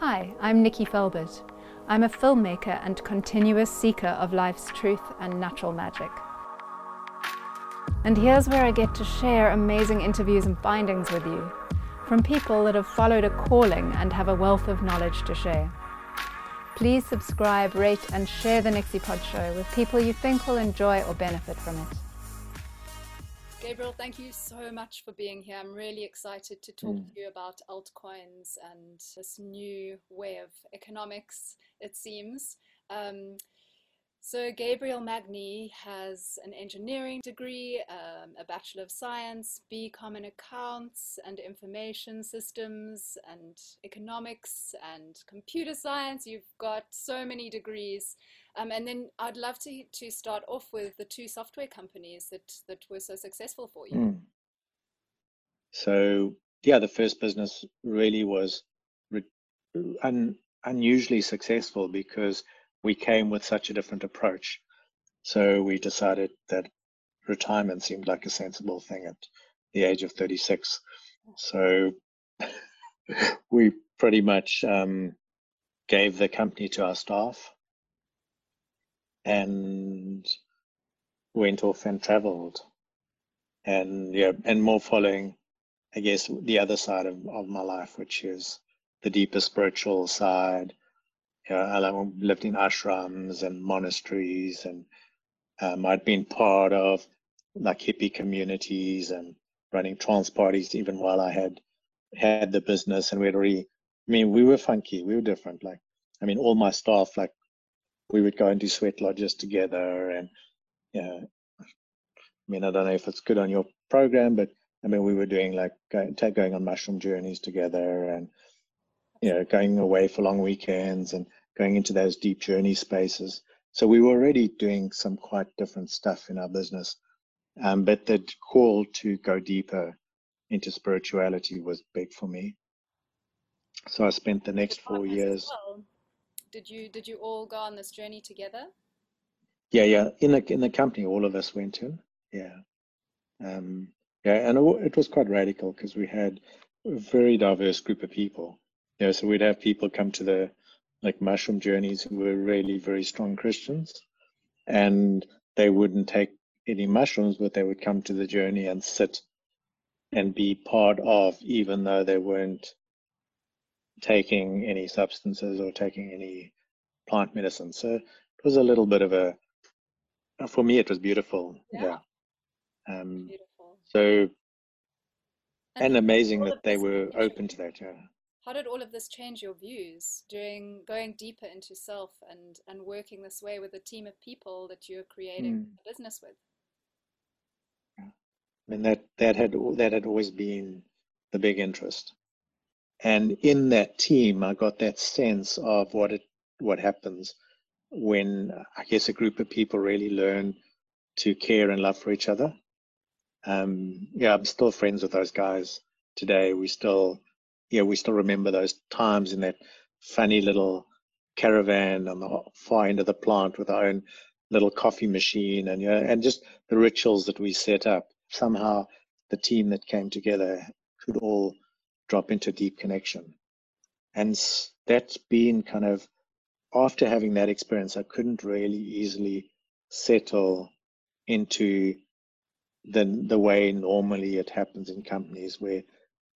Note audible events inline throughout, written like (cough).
Hi, I'm Nikki Felbert. I'm a filmmaker and continuous seeker of life's truth and natural magic. And here's where I get to share amazing interviews and findings with you from people that have followed a calling and have a wealth of knowledge to share. Please subscribe, rate, and share the Nixie Pod Show with people you think will enjoy or benefit from it. Gabriel, thank you so much for being here. I'm really excited to talk mm. to you about altcoins and this new way of economics, it seems. Um, so Gabriel Magni has an engineering degree, um, a Bachelor of Science, BCom in Accounts and Information Systems and Economics and Computer Science. You've got so many degrees. Um, and then I'd love to, to start off with the two software companies that, that were so successful for you. Mm. So yeah, the first business really was un, unusually successful because we came with such a different approach. So we decided that retirement seemed like a sensible thing at the age of 36. So (laughs) we pretty much um, gave the company to our staff and went off and traveled. And yeah, and more following, I guess, the other side of, of my life, which is the deeper spiritual side, you know, I lived in ashrams and monasteries, and um, I'd been part of like hippie communities and running trance parties even while I had had the business. And we'd already, I mean, we were funky, we were different. Like, I mean, all my staff, like, we would go and do sweat lodges together, and yeah, I mean, I don't know if it's good on your program, but I mean, we were doing like going, going on mushroom journeys together, and you know, going away for long weekends and going into those deep journey spaces. So we were already doing some quite different stuff in our business. Um, but the call to go deeper into spirituality was big for me. So I spent the next four years. Well. Did you did you all go on this journey together? Yeah, yeah. In the in the company, all of us went in. Yeah, um, yeah, and it was quite radical because we had a very diverse group of people. Yeah, so we'd have people come to the like mushroom journeys who were really very strong Christians, and they wouldn't take any mushrooms, but they would come to the journey and sit and be part of, even though they weren't taking any substances or taking any plant medicine. So it was a little bit of a, for me, it was beautiful. Yeah. yeah. Um, beautiful. So, and, and amazing that they were open to that. Yeah how did all of this change your views during going deeper into self and and working this way with a team of people that you're creating mm. a business with? I mean that that had that had always been the big interest. And in that team I got that sense of what it what happens when I guess a group of people really learn to care and love for each other. Um, yeah I'm still friends with those guys today. We still yeah, we still remember those times in that funny little caravan on the far end of the plant with our own little coffee machine and yeah, and just the rituals that we set up. Somehow the team that came together could all drop into deep connection. And that's been kind of after having that experience, I couldn't really easily settle into the the way normally it happens in companies where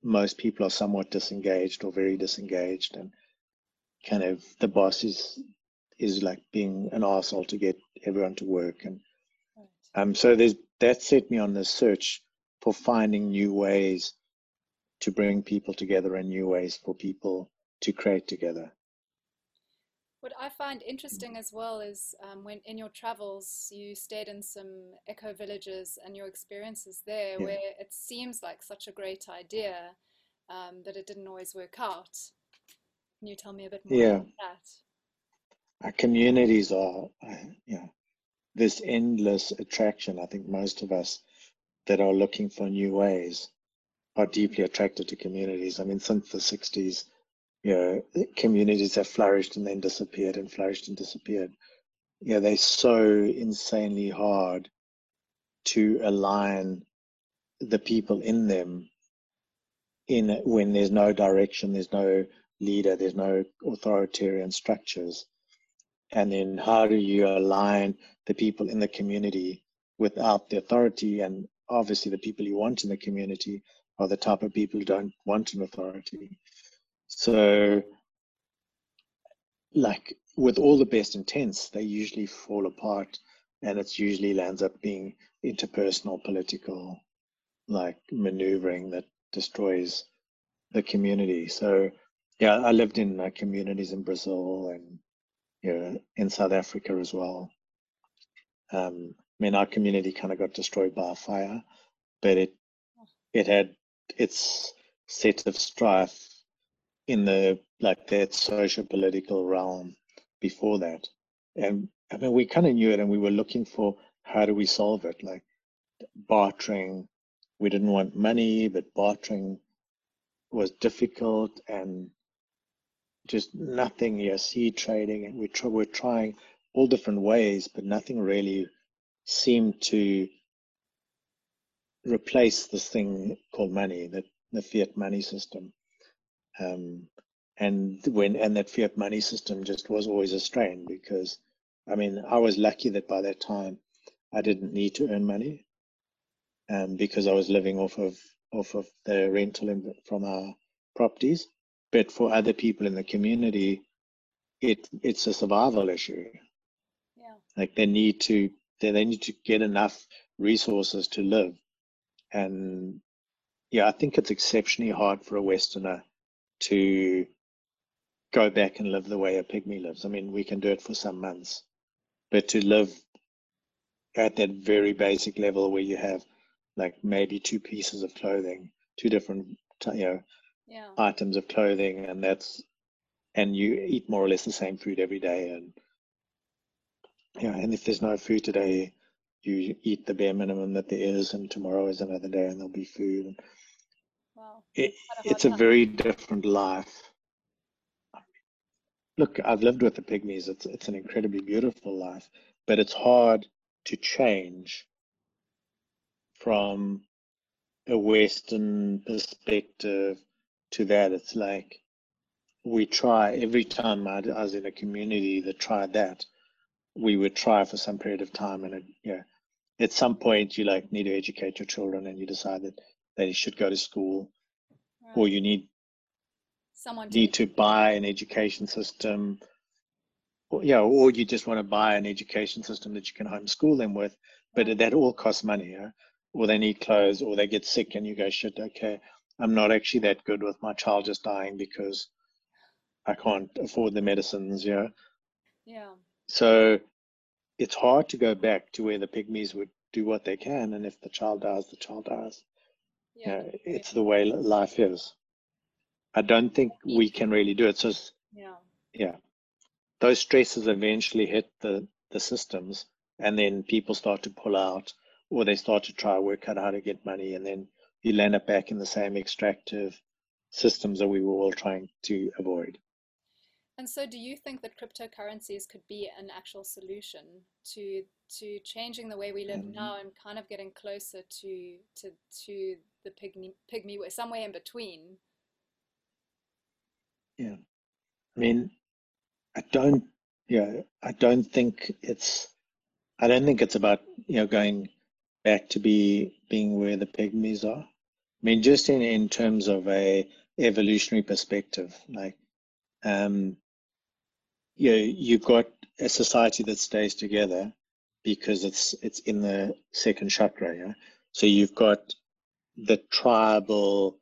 most people are somewhat disengaged or very disengaged and kind of the boss is is like being an asshole to get everyone to work. And um so there's that set me on the search for finding new ways to bring people together and new ways for people to create together what I find interesting as well is um, when in your travels you stayed in some eco villages and your experiences there, yeah. where it seems like such a great idea, um, that it didn't always work out. Can you tell me a bit more yeah. about that? Our communities are, uh, yeah, this endless attraction. I think most of us that are looking for new ways are deeply attracted to communities. I mean, since the 60s, you know, communities have flourished and then disappeared and flourished and disappeared. You know, they're so insanely hard to align the people in them in when there's no direction, there's no leader, there's no authoritarian structures. And then how do you align the people in the community without the authority? And obviously, the people you want in the community are the type of people who don't want an authority. So, like with all the best intents, they usually fall apart, and it usually lands up being interpersonal, political, like maneuvering that destroys the community. So, yeah, I lived in uh, communities in Brazil and you know, in South Africa as well. Um, I mean, our community kind of got destroyed by a fire, but it it had its set of strife in the like that social political realm before that. And I mean, we kind of knew it, and we were looking for how do we solve it, like bartering. We didn't want money, but bartering was difficult, and just nothing. Seed trading, and we try, we're trying all different ways, but nothing really seemed to replace this thing called money, that the fiat money system. Um, and when and that fiat money system just was always a strain because, I mean, I was lucky that by that time I didn't need to earn money, um, because I was living off of off of the rental from our properties. But for other people in the community, it it's a survival issue. Yeah. Like they need to they, they need to get enough resources to live. And yeah, I think it's exceptionally hard for a Westerner to go back and live the way a pygmy lives. I mean, we can do it for some months, but to live at that very basic level where you have like maybe two pieces of clothing, two different you know yeah. items of clothing, and that's and you eat more or less the same food every day, and yeah, and if there's no food today, you eat the bare minimum that there is, and tomorrow is another day, and there'll be food. Wow. It, it's a very different life. Look, I've lived with the pygmies. It's it's an incredibly beautiful life, but it's hard to change from a Western perspective to that. It's like we try every time I, I was in a community that tried that, we would try for some period of time, and it, yeah, at some point you like need to educate your children, and you decide that they should go to school, right. or you need someone to need to buy an education system. Or, yeah, or you just want to buy an education system that you can homeschool them with, but right. that all costs money. Yeah? or they need clothes or they get sick and you go shit okay i'm not actually that good with my child just dying because i can't afford the medicines yeah yeah so it's hard to go back to where the pygmies would do what they can and if the child dies the child dies yeah you it's the way life is. I don't think we can really do it. So yeah. Yeah. Those stresses eventually hit the the systems and then people start to pull out or they start to try to work out how to get money and then you land up back in the same extractive systems that we were all trying to avoid. And so do you think that cryptocurrencies could be an actual solution to to changing the way we live um, now and kind of getting closer to to to the pygmy pygmy way, somewhere in between? Yeah. I mean I don't yeah, I don't think it's I don't think it's about, you know, going back to be being where the pygmies are. I mean, just in, in terms of a evolutionary perspective, like, um, you know, you've got a society that stays together because it's it's in the second chakra. Yeah? So you've got the tribal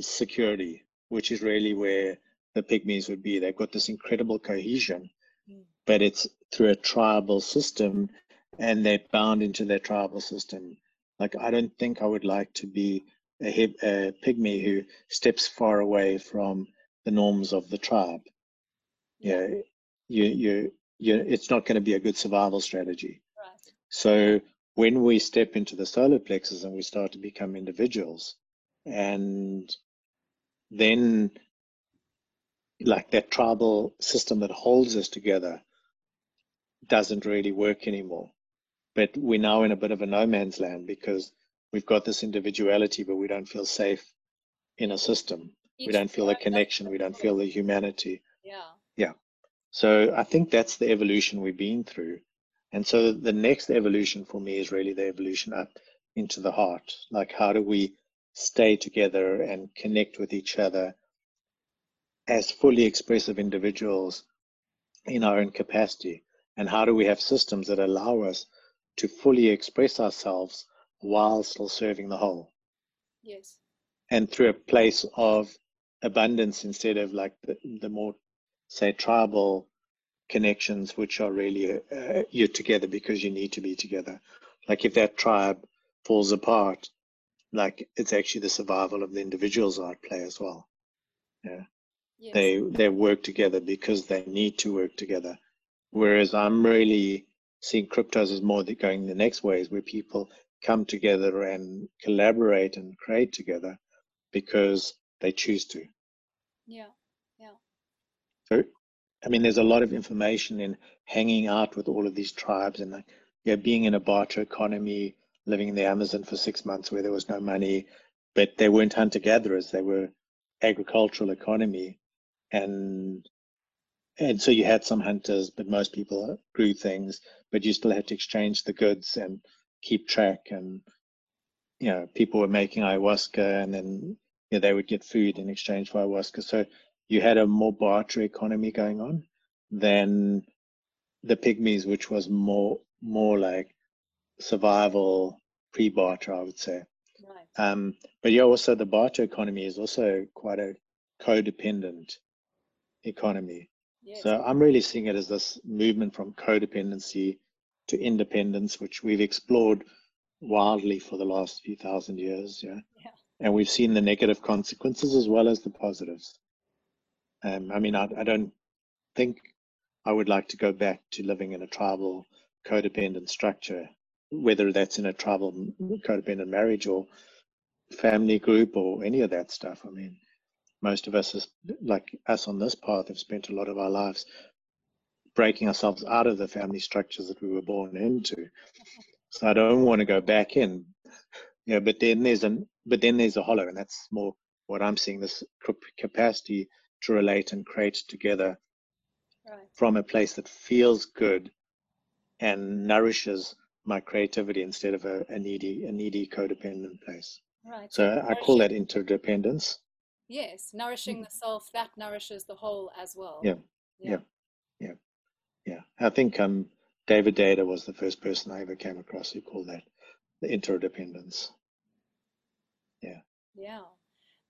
security, which is really where the pygmies would be. They've got this incredible cohesion, mm. but it's through a tribal system and they're bound into their tribal system. Like, I don't think I would like to be a, a pygmy who steps far away from the norms of the tribe. Yeah, you, you, you, it's not going to be a good survival strategy. Right. So when we step into the solar plexus and we start to become individuals, and then like that tribal system that holds us together doesn't really work anymore but we're now in a bit of a no man's land because we've got this individuality, but we don't feel safe in a system. We don't feel the connection. We don't feel the humanity. Yeah. Yeah. So I think that's the evolution we've been through. And so the next evolution for me is really the evolution up into the heart. Like, how do we stay together and connect with each other as fully expressive individuals in our own capacity? And how do we have systems that allow us to fully express ourselves while still serving the whole? Yes. And through a place of abundance instead of like the, the more, say, tribal connections, which are really uh, you're together because you need to be together. Like if that tribe falls apart, like it's actually the survival of the individuals are at play as well. Yeah. Yes. They they work together because they need to work together. Whereas I'm really seeing cryptos as more going the next ways where people come together and collaborate and create together because they choose to. Yeah. Yeah. So I mean, there's a lot of information in hanging out with all of these tribes and like, yeah, being in a barter economy, living in the Amazon for six months where there was no money, but they weren't hunter gatherers; they were agricultural economy, and and so you had some hunters, but most people grew things, but you still had to exchange the goods and keep track, and you know, people were making ayahuasca, and then you know, they would get food in exchange for ayahuasca. So you had a more barter economy going on than the pygmies, which was more more like survival pre-barter, I would say. Right. Um, but yeah, also the barter economy is also quite a codependent economy. Yes. So I'm really seeing it as this movement from codependency to independence, which we've explored wildly for the last few thousand years. Yeah. yeah. And we've seen the negative consequences as well as the positives. Um, I mean, I, I don't think I would like to go back to living in a tribal codependent structure, whether that's in a tribal codependent marriage or family group or any of that stuff. I mean, most of us, is, like us on this path, have spent a lot of our lives breaking ourselves out of the family structures that we were born into. So I don't want to go back in. You know, but then there's an but then there's a hollow, and that's more what I'm seeing this capacity to relate and create together right. from a place that feels good and nourishes my creativity instead of a, a needy a needy codependent place. Right. So i call that interdependence. Yes nourishing the self that nourishes the whole as well. Yeah. Yeah. Yeah. Yeah, yeah. i think um david Deida was the first person i ever came across who called that the interdependence. Yeah. Yeah.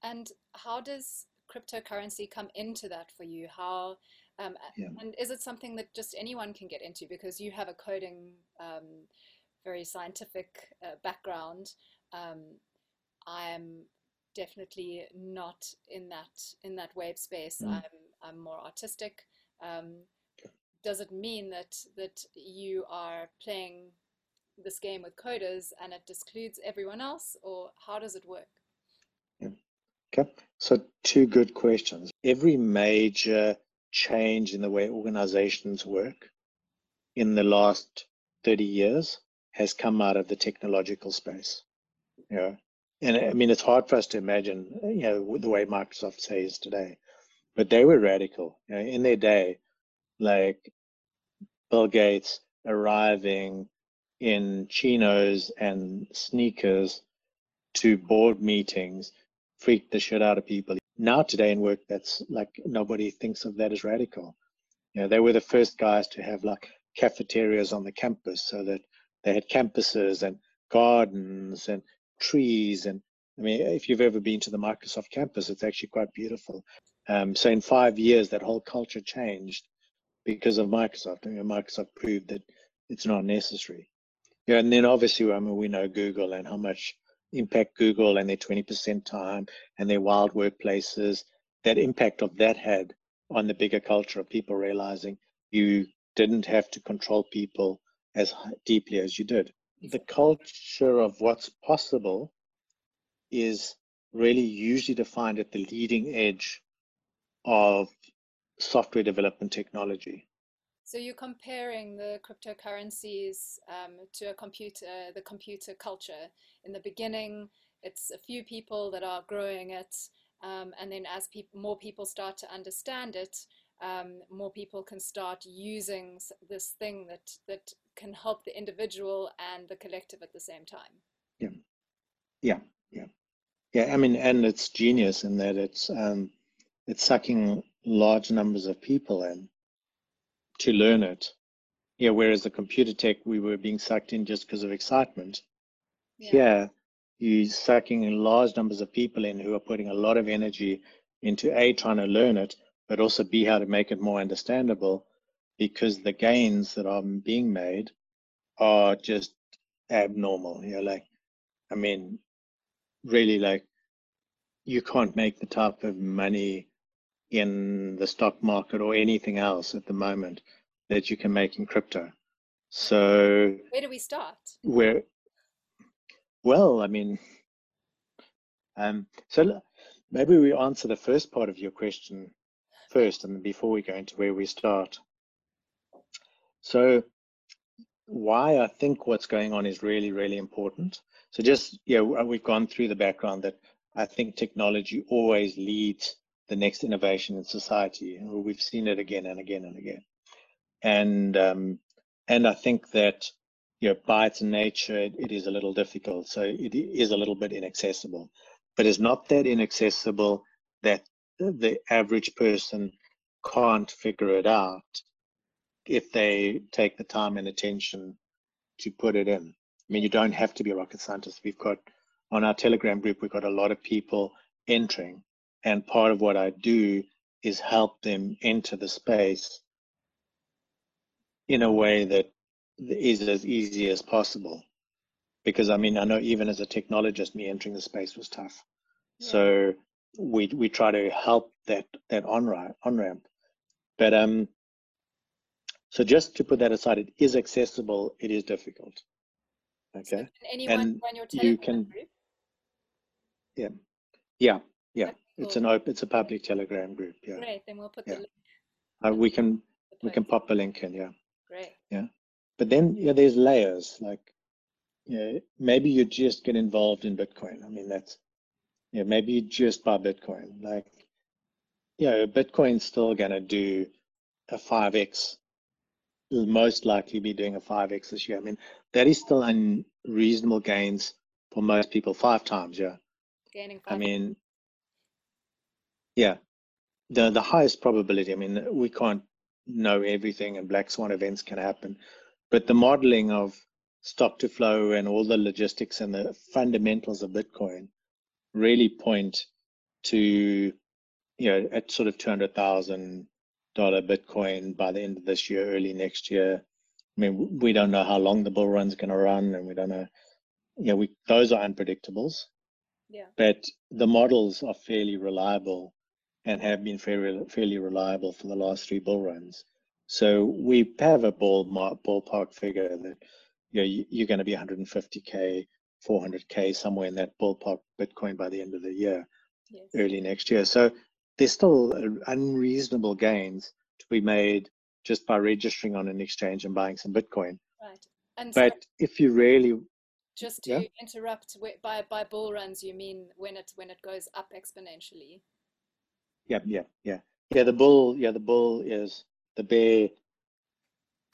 And how does cryptocurrency come into that for you? How um, yeah. and is it something that just anyone can get into because you have a coding, um, very scientific uh, background? Um, I am definitely not in that in that web space. Mm. I'm I'm more artistic. Um, does it mean that that you are playing this game with coders and it excludes everyone else, or how does it work? Okay, so two good questions. Every major change in the way organizations work in the last 30 years has come out of the technological space. Know, and I mean, it's hard for us to imagine, you know, the way Microsoft says today, but they were radical. You know, in their day, like Bill Gates arriving in chinos and sneakers to board meetings freaked the shit out of people. Now today in work, that's like nobody thinks of that as radical. You know, they were the first guys to have like cafeterias on the campus so that they had campuses and gardens and trees and I mean, if you've ever been to the Microsoft campus, it's actually quite beautiful. Um, so in five years, that whole culture changed because of Microsoft. I mean, Microsoft proved that it's not necessary. Yeah, and then obviously, I mean, we know Google and how much impact Google and their 20% time and their wild workplaces, that impact of that had on the bigger culture of people realizing you didn't have to control people as deeply as you did. The culture of what's possible is really usually defined at the leading edge of software development technology. So you're comparing the cryptocurrencies um, to a computer, the computer culture. In the beginning, it's a few people that are growing it, Um, and then as people, more people start to understand it, um, more people can start using this thing that that can help the individual and the collective at the same time. Yeah, yeah, yeah, yeah. I mean, and it's genius in that it's um, it's sucking large numbers of people in to learn it. Yeah, whereas the computer tech, we were being sucked in just because of excitement. Yeah. Here, you're sucking large numbers of people in who are putting a lot of energy into A, trying to learn it, but also B, how to make it more understandable because the gains that are being made are just abnormal. You know, like, I mean, really, like, you can't make the type of money in the stock market or anything else at the moment that you can make in crypto. So, where do we start? Where, well, I mean, um, so maybe we answer the first part of your question first and before we go into where we start. So why I think what's going on is really, really important. So just, yeah, we've gone through the background that I think technology always leads the next innovation in society. We've seen it again and again and again. And, um, and I think that, you know, by its nature, it, it is a little difficult. So it is a little bit inaccessible, but it's not that inaccessible that the average person can't figure it out if they take the time and attention to put it in. I mean, you don't have to be a rocket scientist. We've got on our Telegram group, we've got a lot of people entering, and part of what I do is help them enter the space in a way that is as easy as possible. Because I mean, I know even as a technologist, me entering the space was tough. Yeah. So we we try to help that that on ramp on ramp. But um, so just to put that aside, it is accessible. It is difficult. Okay. So anyone and you can. Group? Yeah, yeah, yeah. It's an open. It's a public Telegram group. Yeah. Great. Then we'll put yeah. the link. Uh, we can we can pop a link in. Yeah. Great. Yeah, but then yeah, there's layers. Like, yeah, maybe you just get involved in Bitcoin. I mean, that's yeah, maybe you just buy Bitcoin. Like, yeah, Bitcoin's still gonna do a five x. Will most likely be doing a five x this year. I mean, that is still unreasonable gains for most people. Five times, yeah. Gaining five. I mean, yeah, the the highest probability. I mean, we can't know everything, and black swan events can happen, but the modeling of stock to flow and all the logistics and the fundamentals of Bitcoin really point to you know at sort of two hundred thousand dollar Bitcoin by the end of this year, early next year. I mean, we don't know how long the bull run's going to run, and we don't know. You know, we those are unpredictables. Yeah. But the models are fairly reliable, and have been fairly fairly reliable for the last three bull runs. So we have a ball ballpark figure that you know you're going to be 150k 400k somewhere in that ballpark Bitcoin by the end of the year, yes. early next year. So there's still uh, unreasonable gains to be made just by registering on an exchange and buying some Bitcoin. Right. And but so if you really just to yeah? interrupt by by bull runs, you mean when it when it goes up exponentially? Yeah, yeah, yeah, yeah. The bull, yeah, the bull is the bear.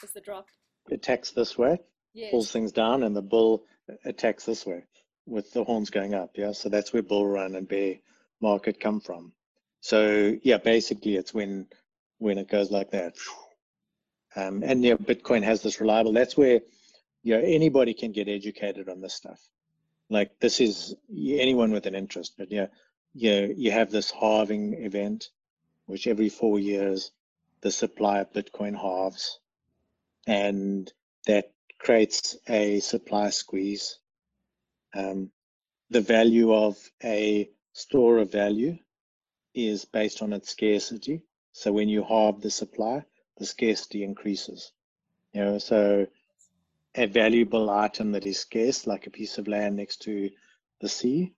Is the drop? Attacks this way, yes. pulls things down, and the bull attacks this way with the horns going up. Yeah, so that's where bull run and bear market come from. So yeah, basically it's when when it goes like that. Um, and yeah, Bitcoin has this reliable. That's where you know anybody can get educated on this stuff. Like this is anyone with an interest. But yeah, yeah, you have this halving event, which every four years the supply of Bitcoin halves, and that creates a supply squeeze. Um, the value of a store of value is based on its scarcity. So when you halve the supply, the scarcity increases. You know, so a valuable item that is scarce, like a piece of land next to the sea,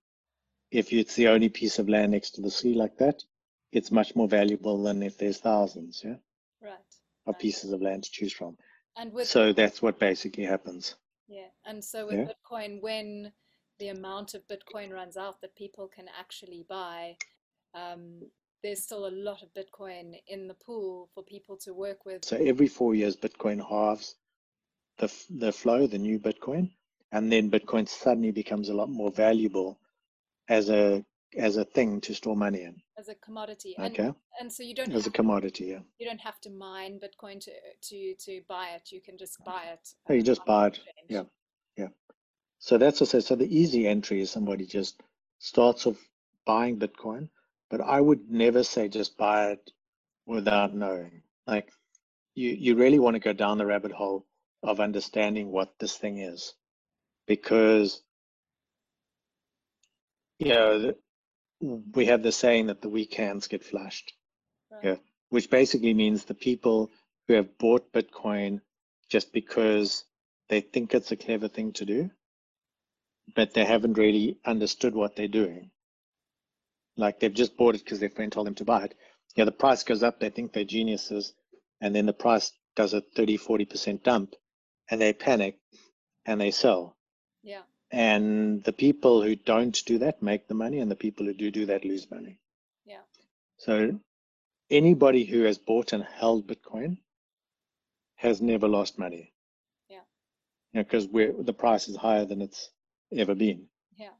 if it's the only piece of land next to the sea like that, it's much more valuable than if there's thousands, yeah, right, of right. pieces of land to choose from. And with so that's what basically happens. Yeah, and so with yeah. Bitcoin, when the amount of Bitcoin runs out that people can actually buy, um, there's still a lot of Bitcoin in the pool for people to work with. So every four years, Bitcoin halves the the flow, the new Bitcoin, and then Bitcoin suddenly becomes a lot more valuable as a as a thing to store money in. As a commodity. Okay. And, and so you don't as a commodity, yeah. You don't have to mine Bitcoin to to to buy it. You can just buy it. Oh, you just buy it. exchange. Yeah. Yeah. So that's also so the easy entry is somebody just starts off buying Bitcoin, but I would never say just buy it without knowing. Like you you really want to go down the rabbit hole of understanding what this thing is because you know we have the saying that the weak hands get flushed Right. Yeah. which basically means the people who have bought bitcoin just because they think it's a clever thing to do but they haven't really understood what they're doing like they've just bought it because their friend told them to buy it yeah the price goes up they think they're geniuses and then the price does a 30 40% dump and they panic and they sell Yeah. And the people who don't do that make the money and the people who do do that lose money Yeah. so anybody who has bought and held bitcoin has never lost money Yeah. because we're the price is higher than it's ever been Yeah.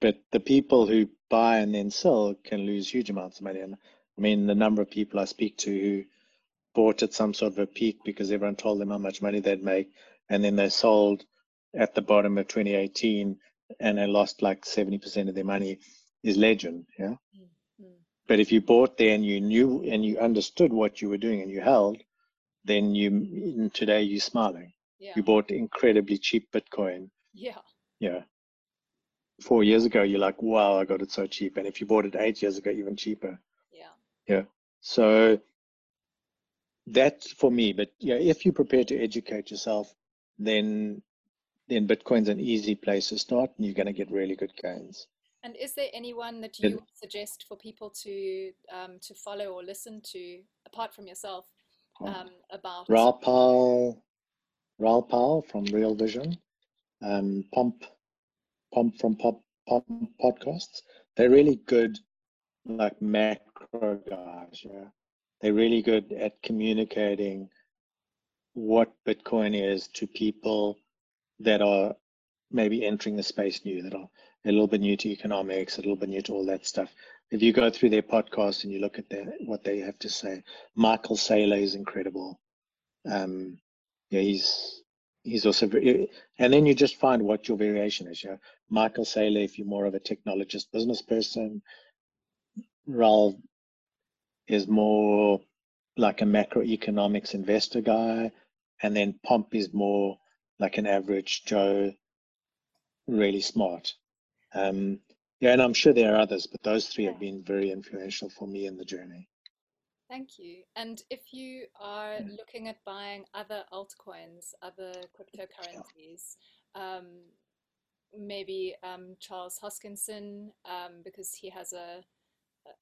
but the people who buy and then sell can lose huge amounts of money and i mean the number of people i speak to who bought at some sort of a peak because everyone told them how much money they'd make and then they sold at the bottom of 2018 and they lost like 70% of their money is legend yeah Mm. but if you bought there and you knew and you understood what you were doing and you held then you today you're smiling Yeah. you bought incredibly cheap bitcoin Yeah. yeah four years ago you're like wow i got it so cheap and if you bought it eight years ago even cheaper Yeah. Yeah. so that's for me but yeah if you're prepared to educate yourself then then bitcoin's an easy place to start and you're going to get really good gains And is there anyone that you would suggest for people to um, to follow or listen to apart from yourself um, about? Raoul Pal, Raoul Pal from Real Vision, um, Pomp, Pomp from Pop, Pomp Podcasts. They're really good, like macro guys. Yeah, they're really good at communicating what Bitcoin is to people that are maybe entering the space new, that are a little bit new to economics, a little bit new to all that stuff. If you go through their podcast and you look at their, what they have to say, Michael Saylor is incredible. Um, yeah, he's he's also very, and then you just find what your variation is. Yeah, Michael Saylor, if you're more of a technologist, business person, Ralph is more like a macroeconomics investor guy, and then Pomp is more like an average Joe, really smart. Um, yeah, and I'm sure there are others, but those three have been very influential for me in the journey. Thank you. And if you are Mm. looking at buying other altcoins, other cryptocurrencies, um, maybe um, Charles Hoskinson, um, because he has a,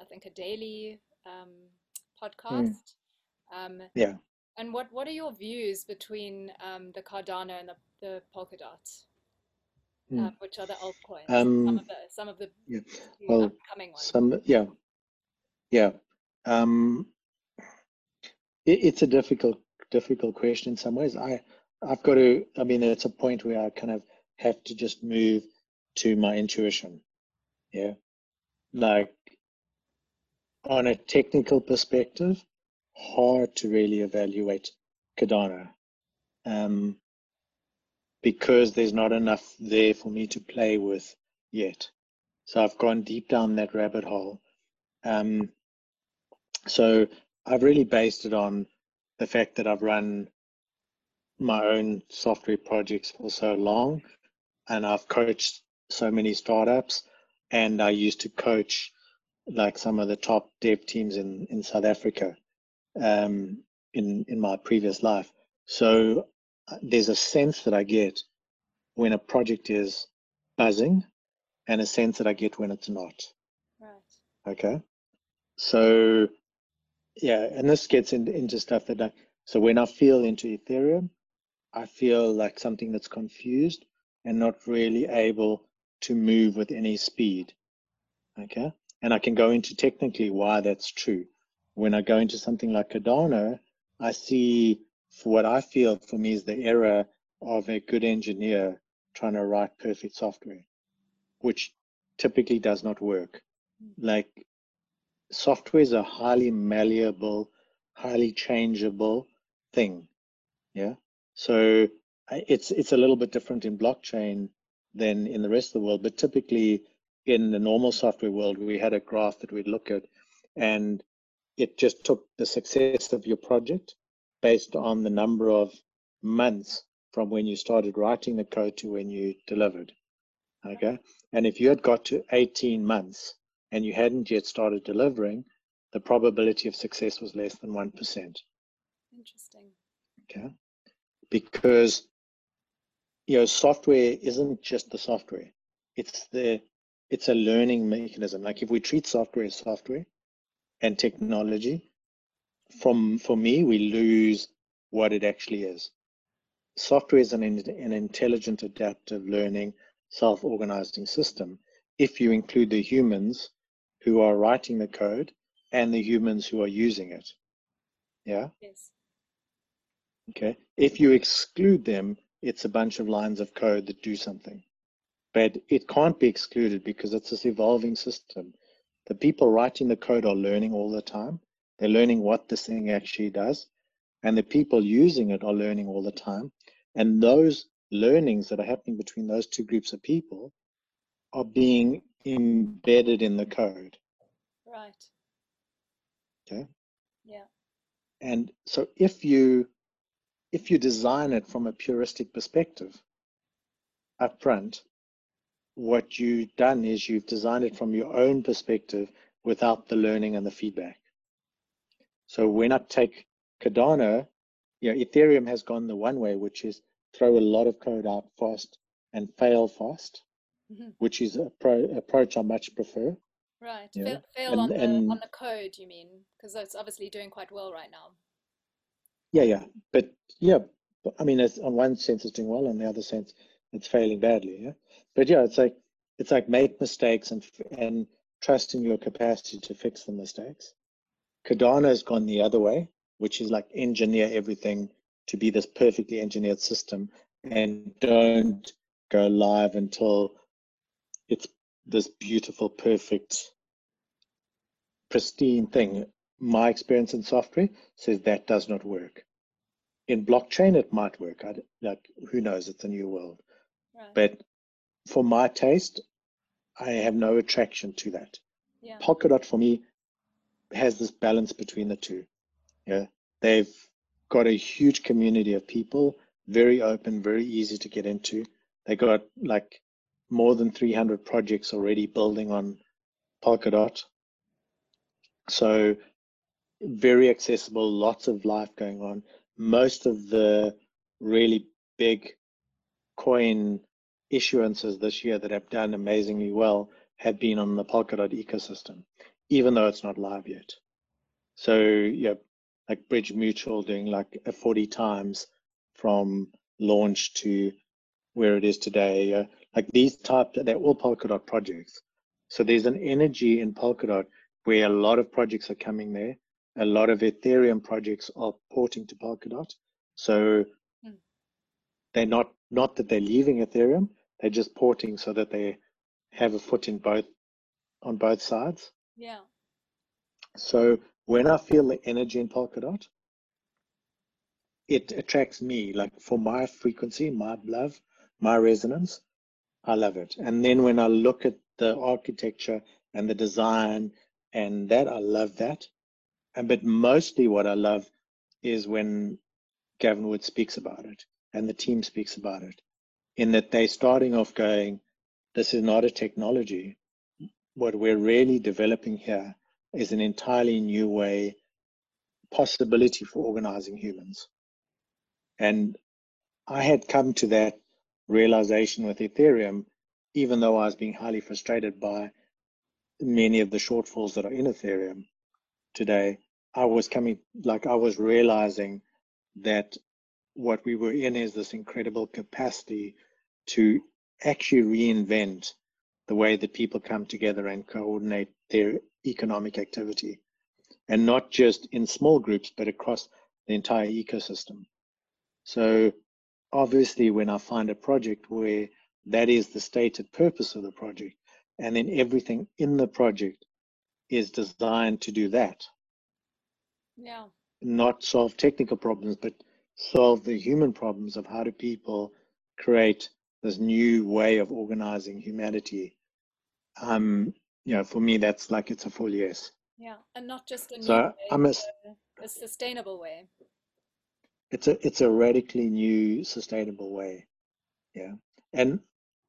I think, a daily um, podcast. Um, Yeah. And what, what are your views between um, the Cardano and the, the Polkadot? Mm. Uh, which are the altcoins? some Um, of the some of the yeah. Well, upcoming ones. Some, yeah, yeah. Um, it, it's a difficult, difficult question in some ways. I, I've got to. I mean, it's a point where I kind of have to just move to my intuition. Yeah, like on a technical perspective, hard to really evaluate Cardano. Um, because there's not enough there for me to play with yet. So I've gone deep down that rabbit hole. Um, so I've really based it on the fact that I've run my own software projects for so long and I've coached so many startups and I used to coach like some of the top dev teams in, in South Africa um, in, in my previous life. So uh, there's a sense that I get when a project is buzzing and a sense that I get when it's not. Right. Okay. So yeah, and this gets in, into stuff that I, so when I feel into Ethereum, I feel like something that's confused and not really able to move with any speed. Okay. And I can go into technically why that's true. When I go into something like Cardano, I see for what I feel for me is the error of a good engineer trying to write perfect software, which typically does not work. Like software is a highly malleable, highly changeable thing. Yeah. So it's it's a little bit different in blockchain than in the rest of the world, but typically in the normal software world, we had a graph that we'd look at, and it just took the success of your project based on the number of months from when you started writing the code to when you delivered. Okay. And if you had got to 18 months and you hadn't yet started delivering, the probability of success was less than 1%. Interesting. Okay. Because, you know, software isn't just the software. It's the, it's a learning mechanism. Like if we treat software as software and technology, from, for me, we lose what it actually is. Software is an, an intelligent, adaptive learning, self-organizing system. If you include the humans who are writing the code and the humans who are using it. Yeah? Yes. Okay. If you exclude them, it's a bunch of lines of code that do something. But it can't be excluded because it's this evolving system. The people writing the code are learning all the time. They're learning what this thing actually does. And the people using it are learning all the time. And those learnings that are happening between those two groups of people are being embedded in the code. Right. Okay. Yeah. And so if you if you design it from a puristic perspective up front, what you've done is you've designed it from your own perspective without the learning and the feedback. So when I take Cardano, you know, Ethereum has gone the one way, which is throw a lot of code out fast and fail fast, mm-hmm. which is a pro- approach I much prefer. Right, fail, fail and, on, the, and, on the code, you mean? Because it's obviously doing quite well right now. Yeah, yeah, but yeah, I mean, it's, on one sense it's doing well, on the other sense it's failing badly. Yeah, but yeah, it's like it's like make mistakes and and trust in your capacity to fix the mistakes. Cardano has gone the other way, which is like engineer everything to be this perfectly engineered system and don't go live until it's this beautiful, perfect, pristine thing. My experience in software says that does not work. In blockchain, it might work. I, like, who knows? It's a new world. Right. But for my taste, I have no attraction to that. Yeah. Polkadot for me has this balance between the two. Yeah, they've got a huge community of people, very open, very easy to get into. They got like more than 300 projects already building on Polkadot. So very accessible, lots of life going on. Most of the really big coin issuances this year that have done amazingly well have been on the Polkadot ecosystem, even though it's not live yet. So yeah, like Bridge Mutual doing like a 40 times from launch to where it is today. Uh, like these type, they're all Polkadot projects. So there's an energy in Polkadot where a lot of projects are coming there. A lot of Ethereum projects are porting to Polkadot. So mm. they're not not that they're leaving Ethereum, they're just porting so that they have a foot in both on both sides. Yeah. So when I feel the energy in Polkadot, it attracts me. Like for my frequency, my love, my resonance, I love it. And then when I look at the architecture and the design and that, I love that. And but mostly what I love is when Gavin Wood speaks about it and the team speaks about it, in that they're starting off going, this is not a technology. What we're really developing here is an entirely new way possibility for organizing humans. And I had come to that realization with Ethereum, even though I was being highly frustrated by many of the shortfalls that are in Ethereum today. I was coming, like, I was realizing that what we were in is this incredible capacity to actually reinvent the way that people come together and coordinate their economic activity and not just in small groups, but across the entire ecosystem. So obviously when I find a project where that is the stated purpose of the project, and then everything in the project is designed to do that. Yeah. Not solve technical problems, but solve the human problems of how do people create this new way of organizing humanity. Um, you know, for me, that's like it's a full yes. Yeah, and not just a so way, I'm a, a sustainable way. It's a it's a radically new, sustainable way. Yeah, and,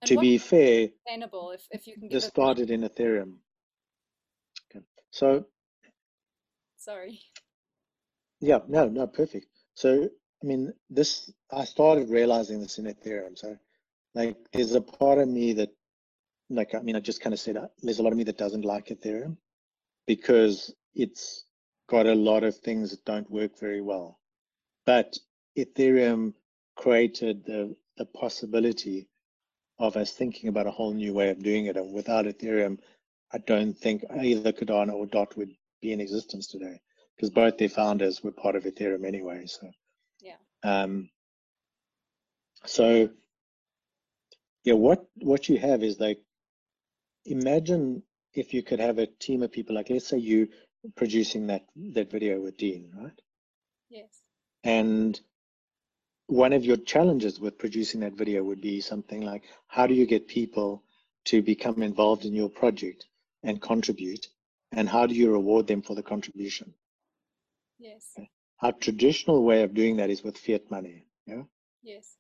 And to be fair, sustainable, if, if you can this started in Ethereum. Okay. So sorry. yeah, no, no, perfect. So I mean, this I started realizing this in Ethereum. So like, there's a part of me that, like, I mean, I just kind of said uh, there's a lot of me that doesn't like Ethereum because it's got a lot of things that don't work very well. But Ethereum created the the possibility of us thinking about a whole new way of doing it. And without Ethereum, I don't think either Cardano or DOT would be in existence today because both their founders were part of Ethereum anyway. So, Yeah. um, so yeah, what what you have is like, imagine if you could have a team of people, like let's say you producing that that video with Dean, right? Yes. And one of your challenges with producing that video would be something like how do you get people to become involved in your project and contribute and how do you reward them for the contribution Yes. our traditional way of doing that is with fiat money yeah Yes.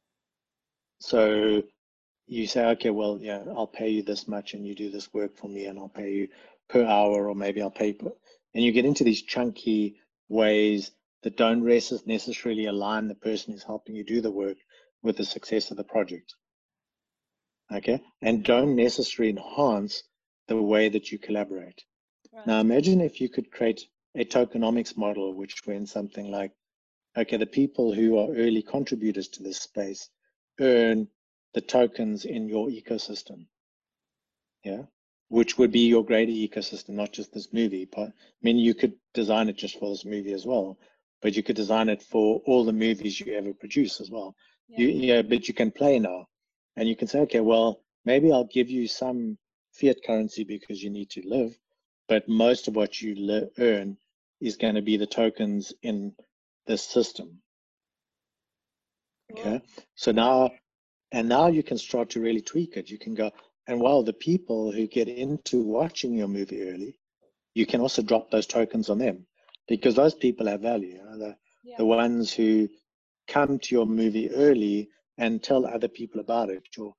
so you say okay well yeah i'll pay you this much and you do this work for me and i'll pay you per hour or maybe i'll pay per, and you get into these chunky ways that don't necessarily align the person who's helping you do the work with the success of the project. Okay, and don't necessarily enhance the way that you collaborate. Right. Now, imagine if you could create a tokenomics model which went something like okay, the people who are early contributors to this space earn the tokens in your ecosystem. Yeah which would be your greater ecosystem, not just this movie. But I mean, you could design it just for this movie as well, but you could design it for all the movies you ever produce as well. Yeah. You, yeah, but you can play now, and you can say, okay, well, maybe I'll give you some fiat currency because you need to live, but most of what you le- earn is going to be the tokens in this system. Cool. Okay, so now, and now you can start to really tweak it. You can go, and while the people who get into watching your movie early, you can also drop those tokens on them because those people have value. You know, the, Yeah. the ones who come to your movie early and tell other people about it. Your,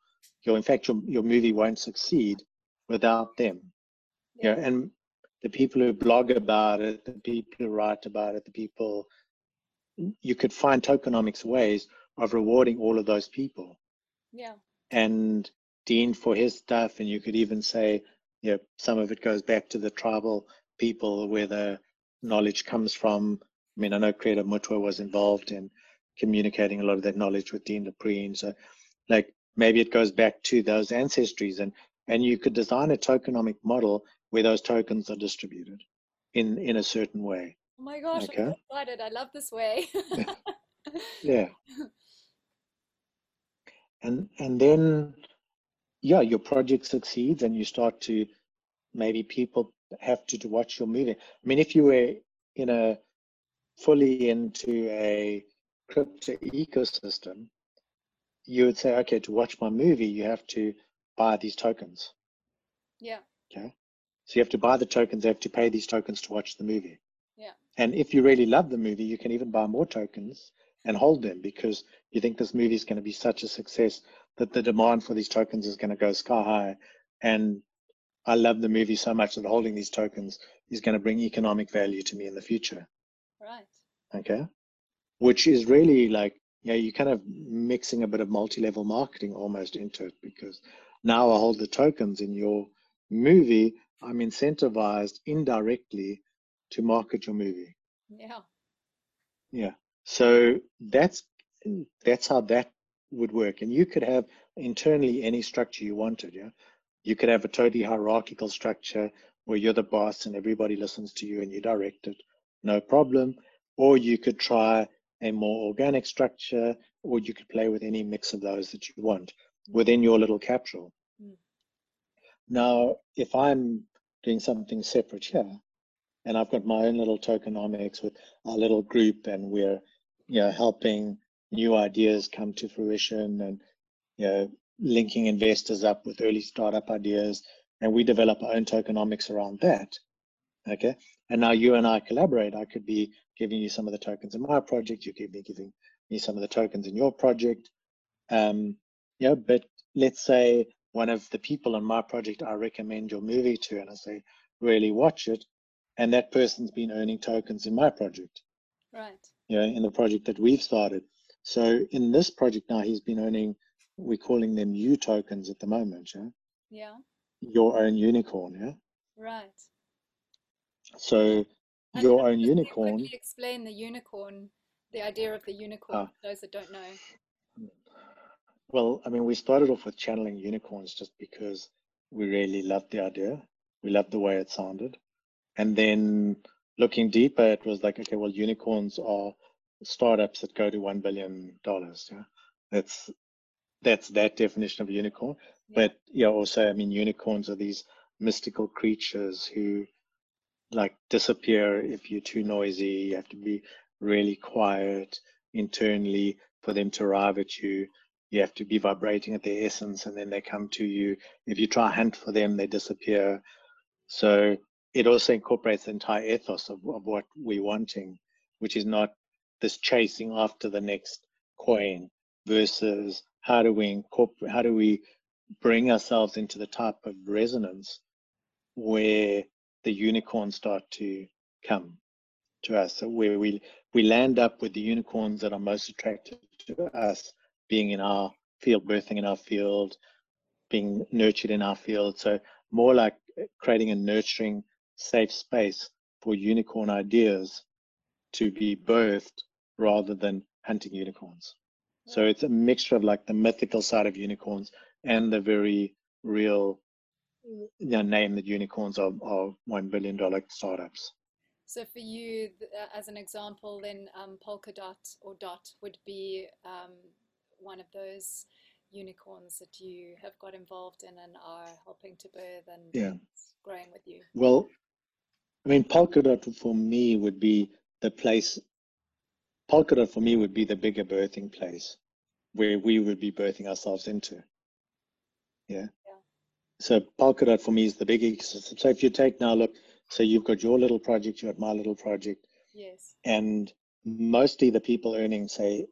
your in fact, your, your movie won't succeed without them. Yeah. Yeah, and the people who blog about it, the people who write about it, the people, you could find tokenomics ways of rewarding all of those people Yeah. and Dean for his stuff, and you could even say, you know, some of it goes back to the tribal people where the knowledge comes from. I mean, I know Credo Mutwa was involved in communicating a lot of that knowledge with Dean Dupree, so like maybe it goes back to those ancestries, and and you could design a tokenomic model where those tokens are distributed in in a certain way. Oh my gosh, I'm Okay. excited. I love this way. (laughs) Yeah. (laughs) and and then yeah your project succeeds and you start to maybe people have to, to watch your movie i mean if you were in a fully into a crypto ecosystem you would say okay to watch my movie you have to buy these tokens yeah. okay so you have to buy the tokens you have to pay these tokens to watch the movie Yeah. and if you really love the movie you can even buy more tokens and hold them because you think this movie is going to be such a success that the demand for these tokens is going to go sky high. And I love the movie so much that holding these tokens is going to bring economic value to me in the future. Right. Okay. Which is really like, yeah, you're kind of mixing a bit of multi level marketing almost into it because now I hold the tokens in your movie. I'm incentivized indirectly to market your movie. Yeah. Yeah. So that's that's how that would work. And you could have internally any structure you wanted. Yeah. You could have a totally hierarchical structure where you're the boss and everybody listens to you and you direct it, no problem. Or you could try a more organic structure, or you could play with any mix of those that you want within your little capsule. Mm. Now, if I'm doing something separate here, and I've got my own little tokenomics with our little group, and we're you know helping new ideas come to fruition, and you know linking investors up with early startup ideas, and we develop our own tokenomics around that. Okay, and now you and I collaborate. I could be giving you some of the tokens in my project. You could be giving me some of the tokens in your project. Um, yeah, but let's say one of the people in my project I recommend your movie to, and I say, really watch it, and that person's been earning tokens in my project. Right. You know, in the project that we've started. So in this project now, he's been owning, we're calling them U tokens at the moment. Yeah. Yeah. Your own unicorn. Yeah. Right. So and your own unicorn. Can you explain the unicorn, the idea of the unicorn, uh, those that don't know. Well, I mean, we started off with channeling unicorns just because we really loved the idea. We loved the way it sounded. And then looking deeper, it was like, okay, well, unicorns are startups that go to $1 billion. Yeah. That's, that's that definition of unicorn. Yeah. But yeah, also, I mean, unicorns are these mystical creatures who like disappear if you're too noisy. You have to be really quiet internally for them to arrive at you. You have to be vibrating at their essence and then they come to you. If you try hunt for them, they disappear. So it also incorporates the entire ethos of, of what we're wanting, which is not this chasing after the next coin versus how do we incorporate, how do we bring ourselves into the type of resonance where the unicorns start to come to us. So where we we land up with the unicorns that are most attracted to us, being in our field, birthing in our field, being nurtured in our field. So more like creating a nurturing, safe space for unicorn ideas to be birthed rather than hunting unicorns. So it's a mixture of like the mythical side of unicorns and the very real you know, name that unicorns are, are one billion dollar startups. So for you, uh, as an example, then um, Polkadot or Dot would be um, one of those unicorns that you have got involved in and are helping to birth and yeah. growing with you. Well, I mean, Polkadot for me would be the place. Polkadot for me would be the bigger birthing place where we would be birthing ourselves into. Yeah so Polkadot for me is the big ecosystem. So if you take now, look, so you've got your little project, you have got my little project. Yes. And mostly the people earning, say,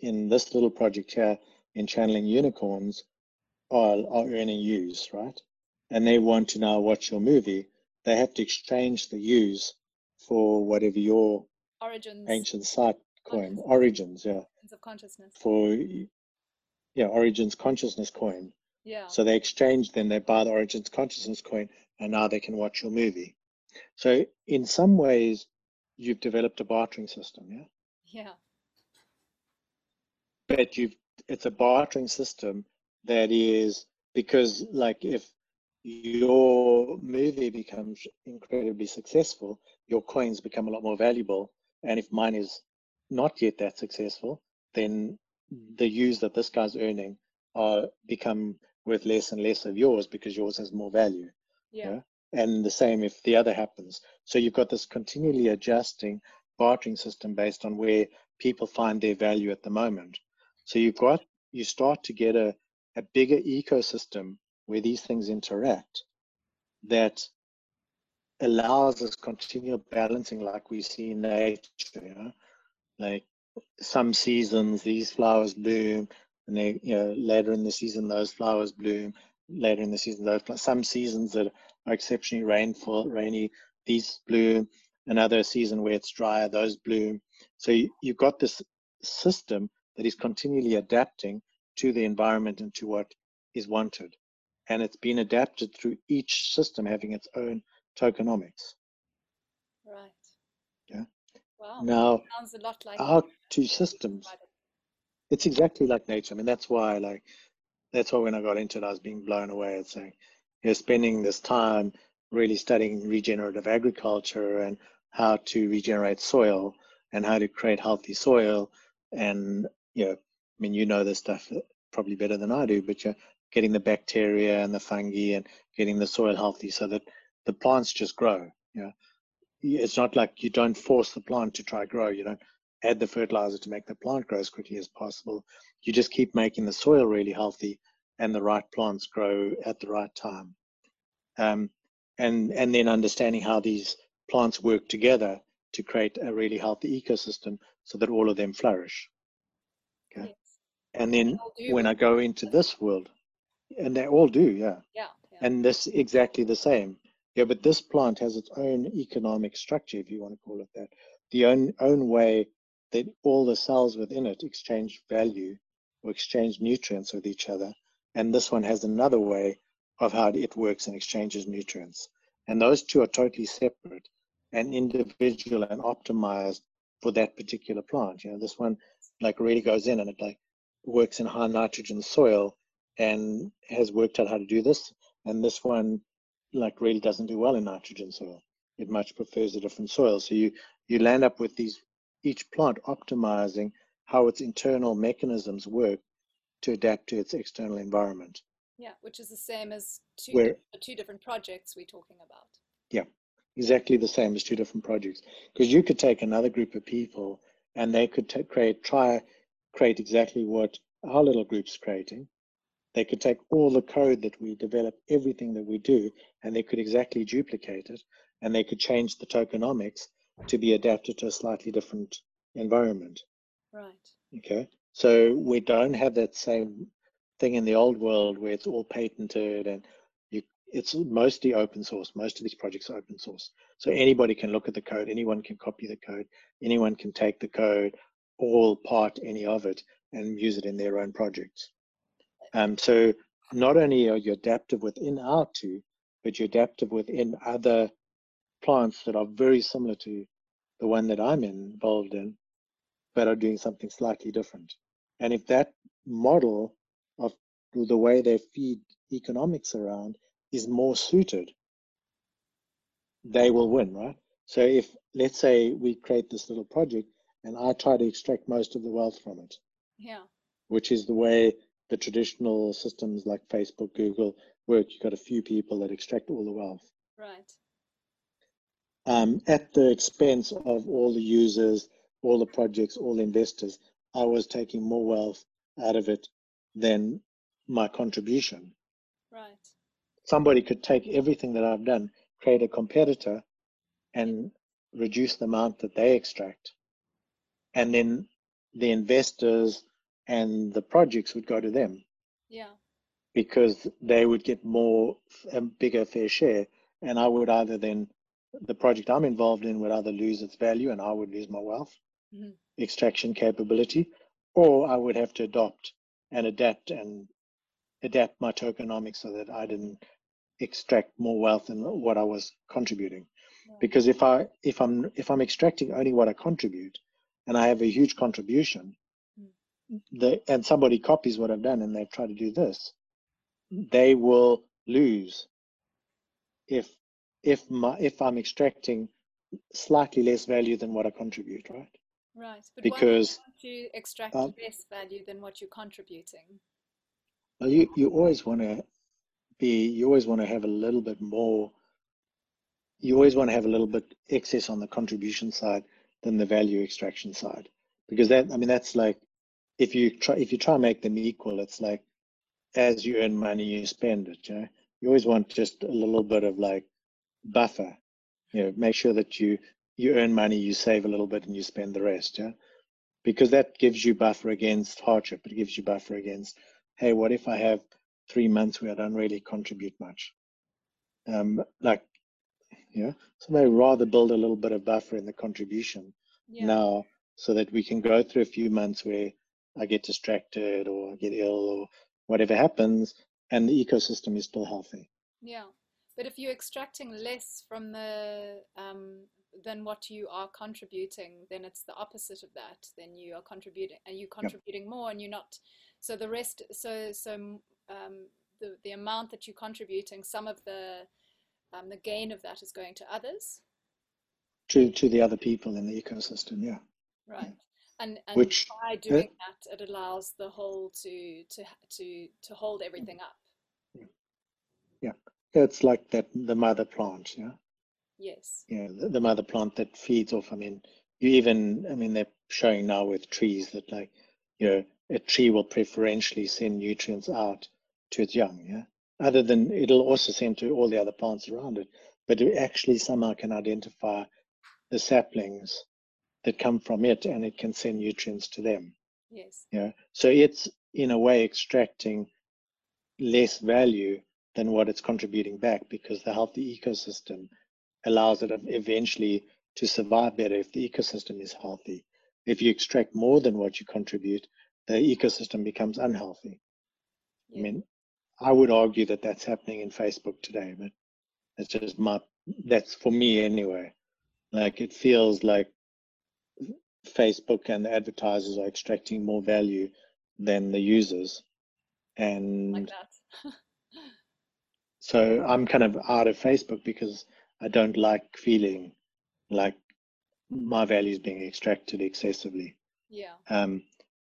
in this little project here in channeling unicorns are, are earning use, right? And they want to now watch your movie. They have to exchange the use for whatever your origins ancient site coin origins, yeah. Of consciousness. For yeah, origins consciousness coin yeah. So they exchange, then they buy the Origins Consciousness coin, and now they can watch your movie. So in some ways, you've developed a bartering system, yeah. Yeah. But you've it's a bartering system that is because like if your movie becomes incredibly successful, your coins become a lot more valuable. And if mine is not yet that successful, then the use that this guy's earning are become worth less and less of yours because yours has more value. Yeah. And the same if the other happens. So you've got this continually adjusting bartering system based on where people find their value at the moment. So you've got you start to get a, a bigger ecosystem where these things interact that allows this continual balancing like we see in nature, you know? Like some seasons these flowers bloom, and they you know later in the season those flowers bloom later in the season those flowers. some seasons that are exceptionally rainful rainy these bloom another season where it's drier those bloom so you, you've got this system that is continually adapting to the environment and to what is wanted and it's been adapted through each system having its own tokenomics wow now sounds a lot like our two systems it's exactly like nature. I mean, that's why like that's why when I got into it, I was being blown away. It's like you're spending this time really studying regenerative agriculture and how to regenerate soil and how to create healthy soil. And, you know, I mean, you know this stuff probably better than I do, but you're getting the bacteria and the fungi and getting the soil healthy so that the plants just grow. You know, it's not like you don't force the plant to try grow. You don't add the fertilizer to make the plant grow as quickly as possible. You just keep making the soil really healthy and the right plants grow at the right time. Um, and, and then understanding how these plants work together to create a really healthy ecosystem so that all of them flourish. Okay. Yes. And then when I go into this world, and they all do, yeah. Yeah. yeah. And this exactly the same. Yeah, but this plant has its own economic structure, if you want to call it that. The own own way that all the cells within it exchange value or exchange nutrients with each other. And this one has another way of how it works and exchanges nutrients. And those two are totally separate and individual and optimized for that particular plant. You know, this one like really goes in and it like works in high nitrogen soil and has worked out how to do this. And this one like really doesn't do well in nitrogen soil. It much prefers a different soil. So you you land up with these each plant optimizing how its internal mechanisms work to adapt to its external environment. Yeah, which is the same as two, Where, two different projects we're talking about. Yeah, exactly the same as two different projects. Because you could take another group of people and they could create, try, create exactly what our little group's creating. They could take all the code that we develop, everything that we do, and they could exactly duplicate it. And they could change the tokenomics to be adapted to a slightly different environment. Right. Okay. So we don't have that same thing in the old world where it's all patented and you, it's mostly open source. Most of these projects are open source. So anybody can look at the code, anyone can copy the code, anyone can take the code, all part any of it and use it in their own projects. Um, so not only are you adaptive within R2, but you're adaptive within other plants that are very similar to the one that I'm involved in, but are doing something slightly different. And if that model of the way they feed economics around is more suited, they will win, right? So if let's say we create this little project and I try to extract most of the wealth from it. Yeah. Which is the way the traditional systems like Facebook, Google work. You've got a few people that extract all the wealth. Right um, at the expense of all the users, all the projects, all the investors. I was taking more wealth out of it than my contribution. Right. Somebody could take everything that I've done, create a competitor, and reduce the amount that they extract. And then the investors and the projects would go to them. Yeah. Because they would get more, a bigger fair share. And I would either then the project I'm involved in would either lose its value and I would lose my wealth mm-hmm. extraction capability, or I would have to adopt and adapt and adapt my tokenomics so that I didn't extract more wealth than what I was contributing. Because if I if I'm if I'm extracting only what I contribute and I have a huge contribution, mm. the and somebody copies what I've done and they try to do this, they will lose if if my if I'm extracting slightly less value than what I contribute, right? Right. But because you extract um, less value than what you're contributing. Well, you you always want to be you always want to have a little bit more. You always want to have a little bit excess on the contribution side than the value extraction side, because that I mean that's like if you try if you try and make them equal, it's like as you earn money you spend it. You know? you always want just a little bit of like buffer. You know, make sure that you you earn money, you save a little bit, and you spend the rest. Yeah, because that gives you buffer against hardship. It gives you buffer against, hey, what if I have three months where I don't really contribute much? Um, like, yeah, so they rather build a little bit of buffer in the contribution yeah. now, so that we can go through a few months where I get distracted or I get ill or whatever happens, and the ecosystem is still healthy. Yeah. But if you're extracting less from the um, than what you are contributing, then it's the opposite of that. Then you are contributing, and you're contributing yep. more, and you're not. So the rest, so so um, the the amount that you're contributing, some of the um, the gain of that is going to others. To to the other people in the ecosystem, yeah. Right. And, and Which by doing that, it allows the whole to to to to hold everything up. Yeah, it's like that the mother plant, yeah. Yes. Yeah, the, the mother plant that feeds off. I mean, you even I mean they're showing now with trees that like you know a tree will preferentially send nutrients out to its young, yeah. Other than it'll also send to all the other plants around it, but it actually somehow can identify the saplings that come from it and it can send nutrients to them. Yes. Yeah. So it's in a way extracting less value than what it's contributing back because the healthy ecosystem allows it eventually to survive better if the ecosystem is healthy. If you extract more than what you contribute, the ecosystem becomes unhealthy. Yeah. I mean, I would argue that that's happening in Facebook today, but it's just my, that's for me anyway. Like it feels like Facebook and the advertisers are extracting more value than the users. And like so I'm kind of out of Facebook because I don't like feeling like my value is being extracted excessively. yeah. Um,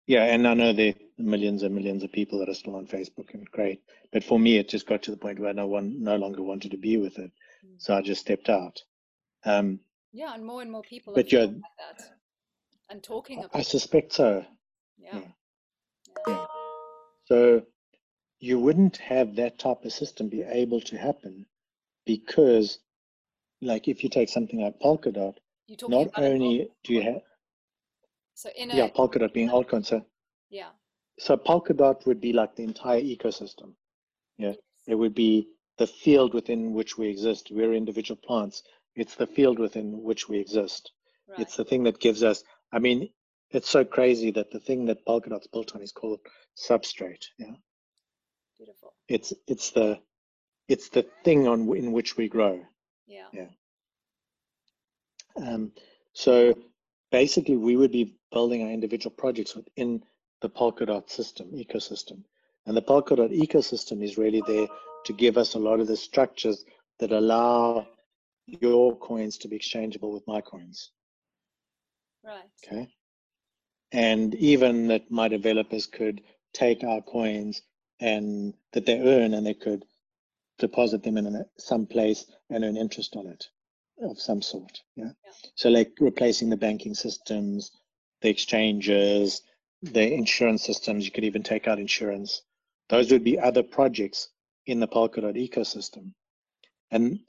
yeah, and I know there are millions and millions of people that are still on Facebook and great, but for me, it just got to the point where no one no longer wanted to be with it, Mm. so I just stepped out. Um, Yeah, and more and more people But you're- like that and talking about. I suspect so. yeah. yeah. So you wouldn't have that type of system be able to happen because, like, if you take something like Polkadot, You're talking not only do you have so in a yeah Polkadot being altcoin, so yeah so Polkadot would be like the entire ecosystem. Yeah, it would be the field within which we exist. We're individual plants. It's the field within which we exist. right It's the thing that gives us. I mean, it's so crazy that the thing that Polkadot's built on is called substrate. Yeah, beautiful it's it's the it's the thing on in which we grow. yeah Yeah. Um, so basically, we would be building our individual projects within the Polkadot system ecosystem, and the Polkadot ecosystem is really there to give us a lot of the structures that allow your coins to be exchangeable with my coins. Right Okay. And even that my developers could take our coins and that they earn and they could deposit them in a, some place and earn interest on it of some sort. Yeah? Yeah. So like replacing the banking systems, the exchanges, the insurance systems, you could even take out insurance. Those would be other projects in the Polkadot ecosystem. And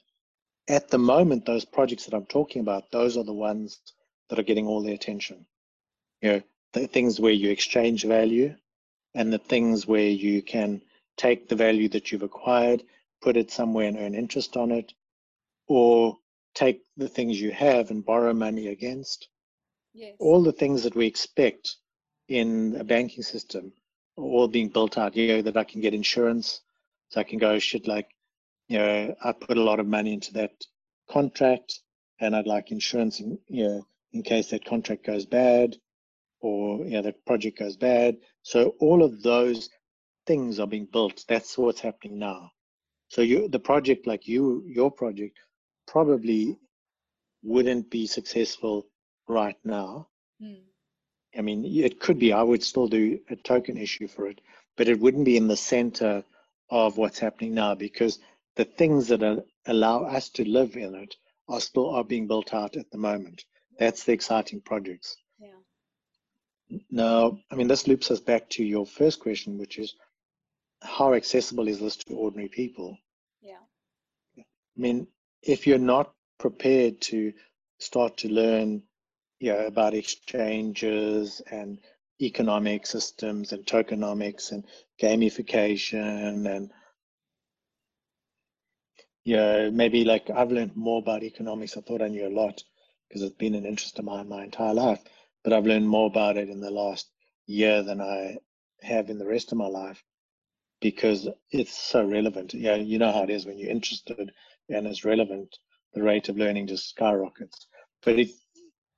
at the moment, those projects that I'm talking about, those are the ones that are getting all the attention. You know, the things where you exchange value and the things where you can take the value that you've acquired, put it somewhere and earn interest on it, or take the things you have and borrow money against. yes All the things that we expect in a banking system are all being built out. You know, that I can get insurance, so I can go shit like, you know, I put a lot of money into that contract and I'd like insurance in, you know, in case that contract goes bad or you know that project goes bad. So all of those things are being built. That's what's happening now. So you the project like you your project probably wouldn't be successful right now. Hmm. I mean, it could be. I would still do a token issue for it, but it wouldn't be in the center of what's happening now because the things that are, allow us to live in it are still are being built out at the moment. That's the exciting projects. yeah Now, I mean, this loops us back to your first question, which is how accessible is this to ordinary people? yeah I mean, if you're not prepared to start to learn you know, about exchanges and economic systems and tokenomics and gamification and yeah, maybe like I've learned more about economics. I thought I knew a lot because it's been an interest of mine my entire life, but I've learned more about it in the last year than I have in the rest of my life because it's so relevant. Yeah, you know how it is when you're interested and it's relevant, the rate of learning just skyrockets. But if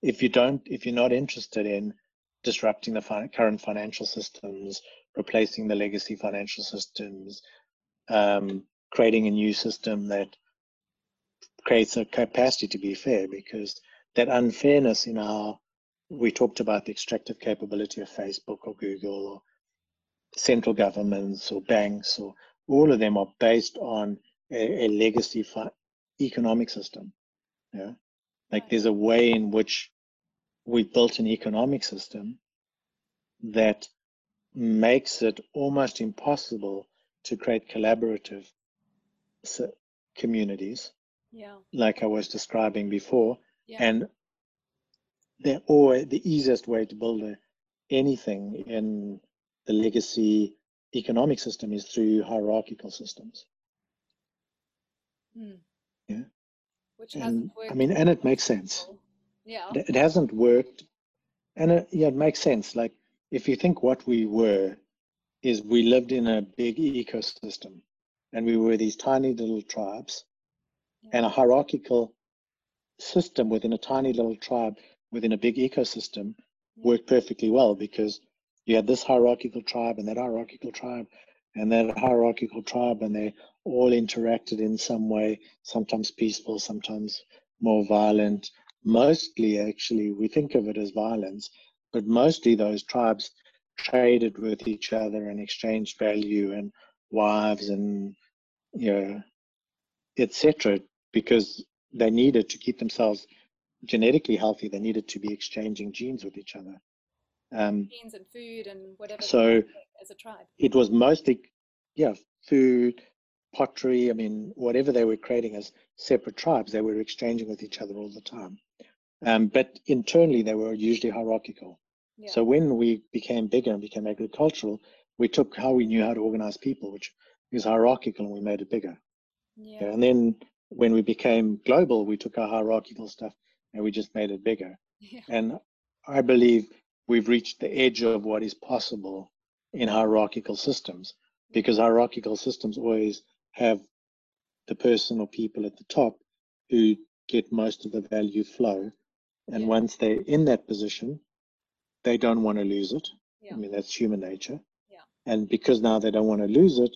if you don't, if you're not interested in disrupting the fi- current financial systems, replacing the legacy financial systems, um, creating a new system that creates a capacity to be fair because that unfairness in our we talked about the extractive capability of Facebook or Google or central governments or banks or all of them are based on a, a legacy economic system. Yeah, like there's a way in which we built an economic system that makes it almost impossible to create collaborative communities yeah like i was describing before yeah. and they're always the easiest way to build a, anything in the legacy economic system is through hierarchical systems. Mm. yeah. Which and i mean and it makes sense. Yeah. It, it hasn't worked. And it, yeah it makes sense. Like if you think what we were is we lived in a big ecosystem and we were these tiny little tribes yeah. and a hierarchical system within a tiny little tribe within a big ecosystem worked perfectly well because you had this hierarchical tribe and that hierarchical tribe and that hierarchical tribe and they all interacted in some way sometimes peaceful sometimes more violent. Mostly actually we think of it as violence but mostly those tribes traded with each other and exchanged value and wives and you know etc because they needed to keep themselves genetically healthy they needed to be exchanging genes with each other. Um, genes and food and whatever so as a tribe. it was mostly yeah food pottery i mean whatever they were creating as separate tribes they were exchanging with each other all the time. Um, but internally they were usually hierarchical. Yeah. so when we became bigger and became agricultural we took how we knew how to organize people which is hierarchical and we made it bigger. Yeah. and then when we became global we took our hierarchical stuff and we just made it bigger yeah. and i believe we've reached the edge of what is possible in hierarchical systems because hierarchical systems always have the person or people at the top who get most of the value flow and Yeah. once they're in that position they don't want to lose it Yeah. i mean that's human nature Yeah. and because now they don't want to lose it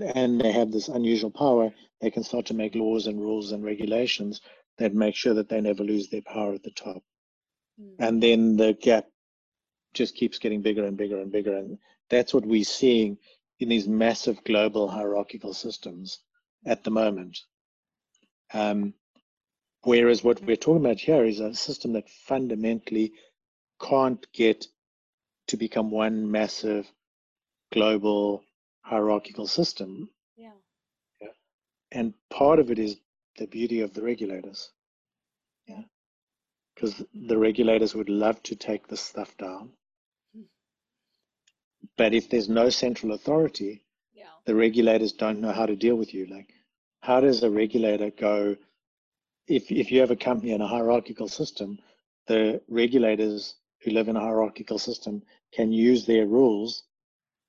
and they have this unusual power they can start to make laws and rules and regulations that make sure that they never lose their power at the top Mm. and then the gap just keeps getting bigger and bigger and bigger and that's what we're seeing in these massive global hierarchical systems at the moment um, whereas what we're talking about here is a system that fundamentally can't get to become one massive global hierarchical system yeah yeah. and part of it is the beauty of the regulators Yeah. because the regulators would love to take this stuff down Hmm. but if there's no central authority yeah the regulators don't know how to deal with you like how does a regulator go if if you have a company in a hierarchical system the regulators who live in a hierarchical system can use their rules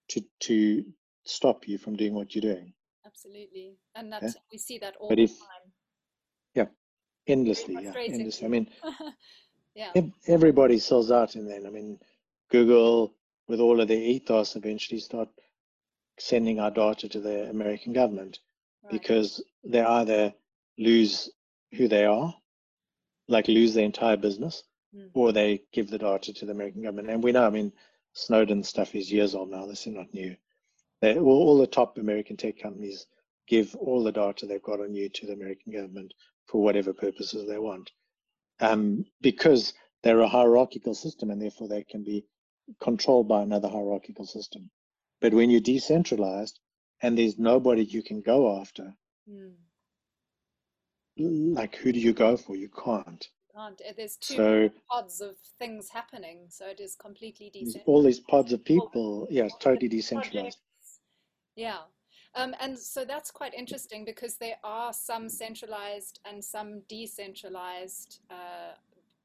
to to stop you from doing what you're doing. Absolutely. And that Yeah. we see that all But the if- time. Yeah, endlessly yeah endlessly. I mean (laughs) yeah. everybody sells out and then i mean google with all of their ethos eventually start sending our data to the american government right. because they either lose who they are like lose their entire business Mm. or they give the data to the american government. And we know i mean snowden stuff is years old now. This is not new they, all, all the top american tech companies give all the data they've got on you to the american government for whatever purposes they want um, because they're a hierarchical system and therefore they can be controlled by another hierarchical system. But when you're decentralized and there's nobody you can go after, Mm. like who do you go for? You can't. can't uh, there's two So pods of things happening so it is completely decentralized all these pods of people, yeah, it's totally decentralized. Yeah. Um, and so that's quite interesting because there are some centralized and some decentralized uh,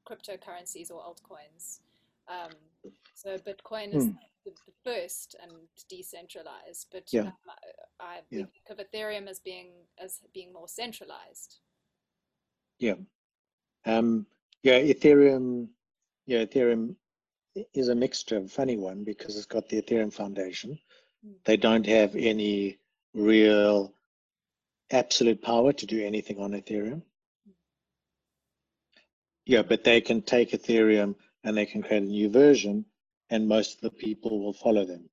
cryptocurrencies or altcoins. Um, so Bitcoin is Hmm. the, the first and decentralized, but Yeah. um, I, I Yeah. think of Ethereum as being as being more centralized. Yeah. Um, yeah, Ethereum, yeah, Ethereum is a mixture, a funny one, because it's got the Ethereum Foundation. They don't have any real absolute power to do anything on Ethereum. yeah, but they can take Ethereum and they can create a new version, and most of the people will follow them.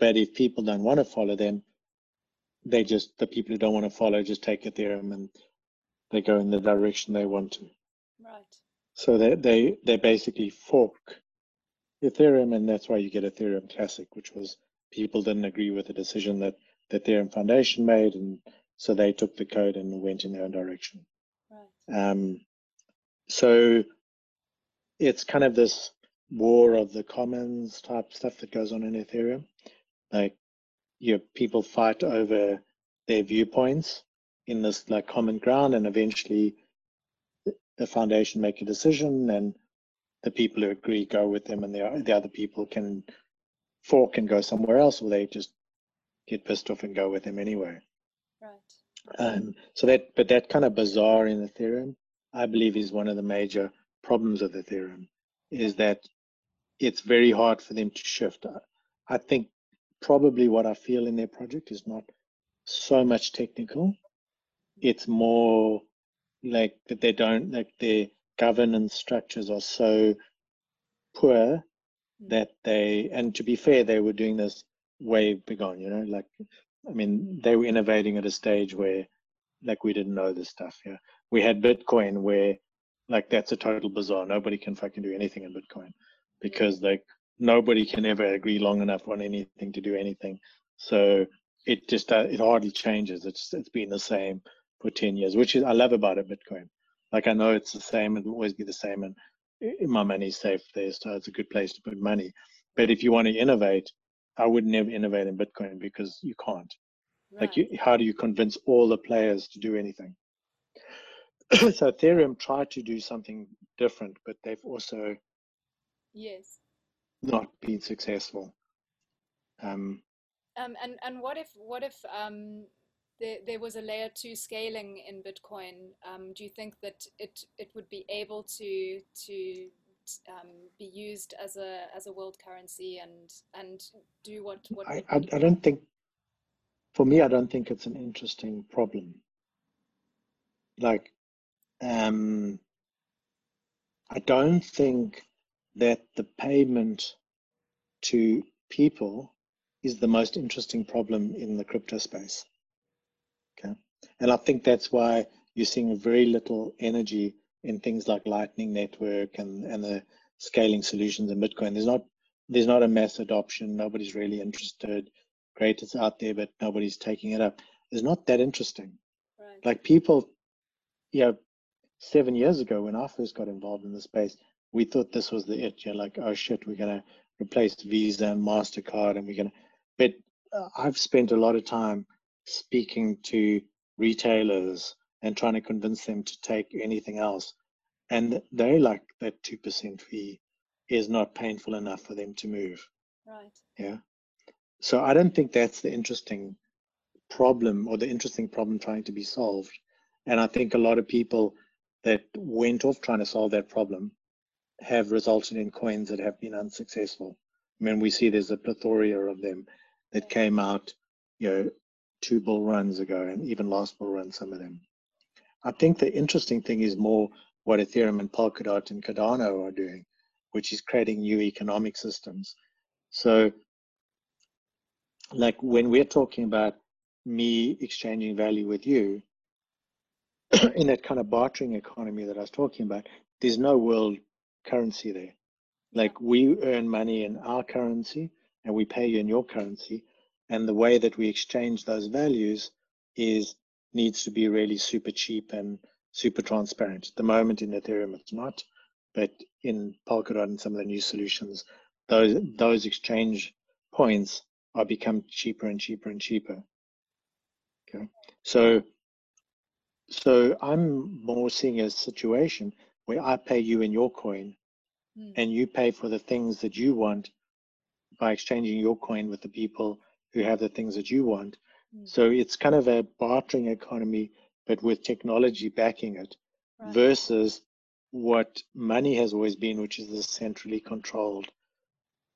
But if people don't want to follow them, they just the people who don't want to follow just take Ethereum and they go in the direction they want to. Right. So they they they basically fork Ethereum, and that's why you get Ethereum Classic, which was people didn't agree with the decision that the Ethereum Foundation made, and so they took the code and went in their own direction. Right. Um, so it's kind of this war of the commons type stuff that goes on in Ethereum. Like, you people fight over their viewpoints in this like common ground, and eventually the foundation make a decision, and the people who agree go with them, and the the other people can fork and go somewhere else, or they just get pissed off and go with them anyway. Right. Um, so that, but that kind of bazaar in Ethereum, I believe, is one of the major problems of Ethereum, is that it's very hard for them to shift. I think probably what I feel in their project is not so much technical. It's more like that they don't like their governance structures are so poor that they and to be fair they were doing this way begone you know like i mean they were innovating at a stage where like we didn't know this stuff yeah. We had bitcoin where like that's a total bazaar nobody can fucking do anything in bitcoin because like nobody can ever agree long enough on anything to do anything. So it just uh, it hardly changes. It's it's been the same for 10 years which is i love about it bitcoin. Like i know it's the same and will always be the same and my money's safe there, so it's a good place to put money. But if you want to innovate, I would never innovate in Bitcoin because you can't. Right. Like, you, how do you convince all the players to do anything? (clears throat) so Ethereum tried to do something different, but they've also yes not been successful. Um, um, and and what if what if um, there, there was a layer two scaling in Bitcoin, um, do you think that it, it would be able to to um, be used as a as a world currency and and do what what I, I, I don't think for me I don't think it's an interesting problem. Like um I don't think that the payment to people is the most interesting problem in the crypto space. And I think that's why you're seeing very little energy in things like Lightning Network and, and the scaling solutions in Bitcoin. There's not there's not a mass adoption. Nobody's really interested. Great, it's out there, but nobody's taking it up. It's not that interesting. Right. Like people, you know, seven years ago when I first got involved in the space, we thought this was the it. You're like, oh shit, we're gonna replace Visa and Mastercard, and we're gonna. But uh, I've spent a lot of time speaking to retailers and trying to convince them to take anything else. And they like that 2% fee is not painful enough for them to move. Right. Yeah. So I don't think that's the interesting problem or the interesting problem trying to be solved. And I think a lot of people that went off trying to solve that problem have resulted in coins that have been unsuccessful. I mean, we see there's a plethora of them that came out, you know, two bull runs ago and even last bull run, some of them. I think the interesting thing is more what Ethereum and Polkadot and Cardano are doing, which is creating new economic systems. So, like when we're talking about me exchanging value with you, (clears throat) in that kind of bartering economy that I was talking about, there's no world currency there. Like we earn money in our currency and we pay you in your currency, and the way that we exchange those values is needs to be really super cheap and super transparent. At the moment in Ethereum, it's not, but in Polkadot and some of the new solutions, those those exchange points are become cheaper and cheaper and cheaper. Okay, so so I'm more seeing a situation where I pay you in your coin, mm. and you pay for the things that you want by exchanging your coin with the people who have the things that you want. Mm. So it's kind of a bartering economy, but with technology backing it, right. versus what money has always been, which is the centrally controlled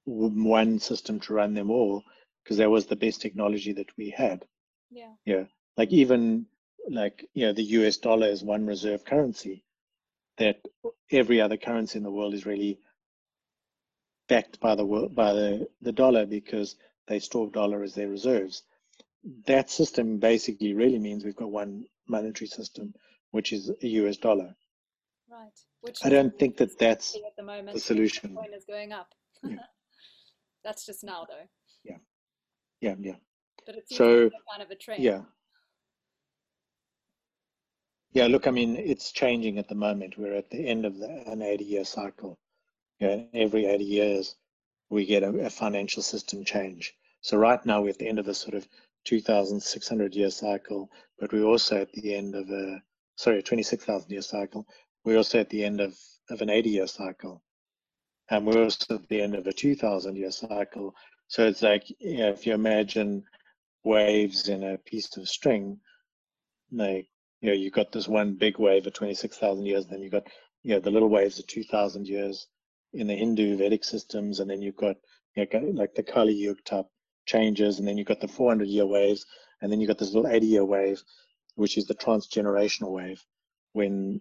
one system to run them all, because that was the best technology that we had. Yeah. Yeah. Like even like you know the US dollar is one reserve currency. that every other currency in the world is really backed by the by the, the dollar because they store dollar as their reserves. That system basically really means we've got one monetary system, which is a US dollar. Right. Which I don't think that that's at the moment the solution. Bitcoin is going up. Yeah. (laughs) that's just now, though. Yeah. Yeah. Yeah. But it seems So, kind of a trend. Yeah. Yeah, look, I mean, it's changing at the moment. We're at the end of the, an 80 year cycle. Know, every 80 years, we get a, a financial system change. So, right now, we're at the end of a sort of 2,600 year cycle, but we're also at the end of a, sorry, a 26,000 year cycle. We're also at the end of, of an 80 year cycle. And we're also at the end of a 2,000 year cycle. So, it's like, you know, if you imagine waves in a piece of string, like you know, you've got this one big wave of 26,000 years, then you've got, you know, the little waves of 2,000 years in the Hindu Vedic systems, and then you've got, you know, like the Kali Yuga type changes, and then you've got the 400 year waves, and then you've got this little 80 year wave, which is the transgenerational wave, when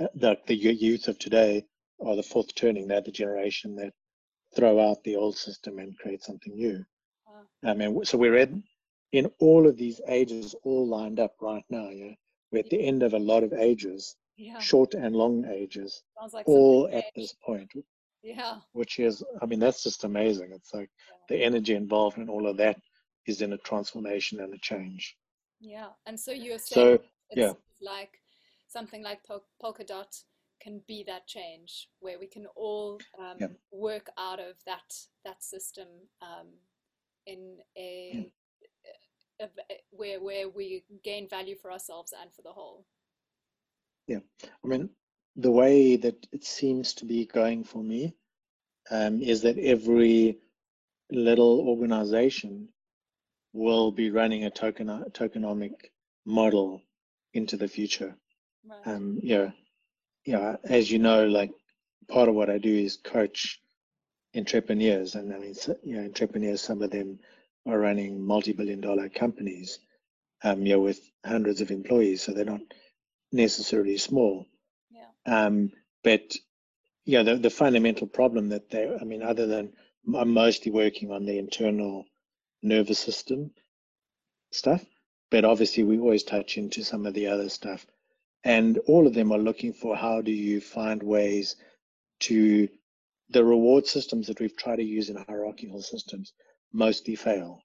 uh, the, the youth of today are the fourth turning, they're the generation that throw out the old system and create something new. Wow. I mean, so we're in, in all of these ages all lined up right now, yeah. We're at the end of a lot of ages, Yeah. short and long ages, like all at this point, Yeah. which is, I mean, that's just amazing. It's like the energy involved in all of that is in a transformation and a change. Yeah. And so you're So, saying it's yeah. like something like Pol- Polkadot can be that change where we can all um, Yeah. work out of that that system um, in a, a, a- where where we gain value for ourselves and for the whole. Yeah, I mean, the way that it seems to be going for me um, is that every little organization will be running a token tokenomic model into the future. Right. um, yeah, yeah. As you know, like part of what I do is coach entrepreneurs, and I mean, you know, entrepreneurs. Some of them are running multi-billion-dollar companies, um, yeah, with hundreds of employees, so they're not necessarily small. Um, but yeah, the, the fundamental problem that they, I mean, other than I'm mostly working on the internal nervous system stuff, but obviously we always touch into some of the other stuff. And all of them are looking for how do you find ways to the reward systems that we've tried to use in hierarchical systems mostly fail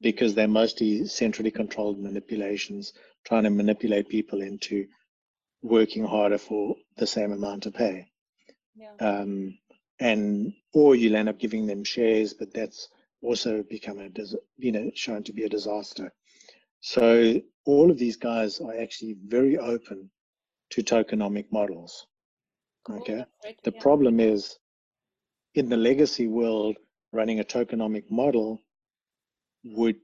because they're mostly centrally controlled manipulations, trying to manipulate people into working harder for the same amount of pay. Yeah. Um, and or you'll end up giving them shares, but that's also become a you know shown to be a disaster. So all of these guys are actually very open to tokenomic models. Okay. The yeah. problem is in the legacy world, running a tokenomic model would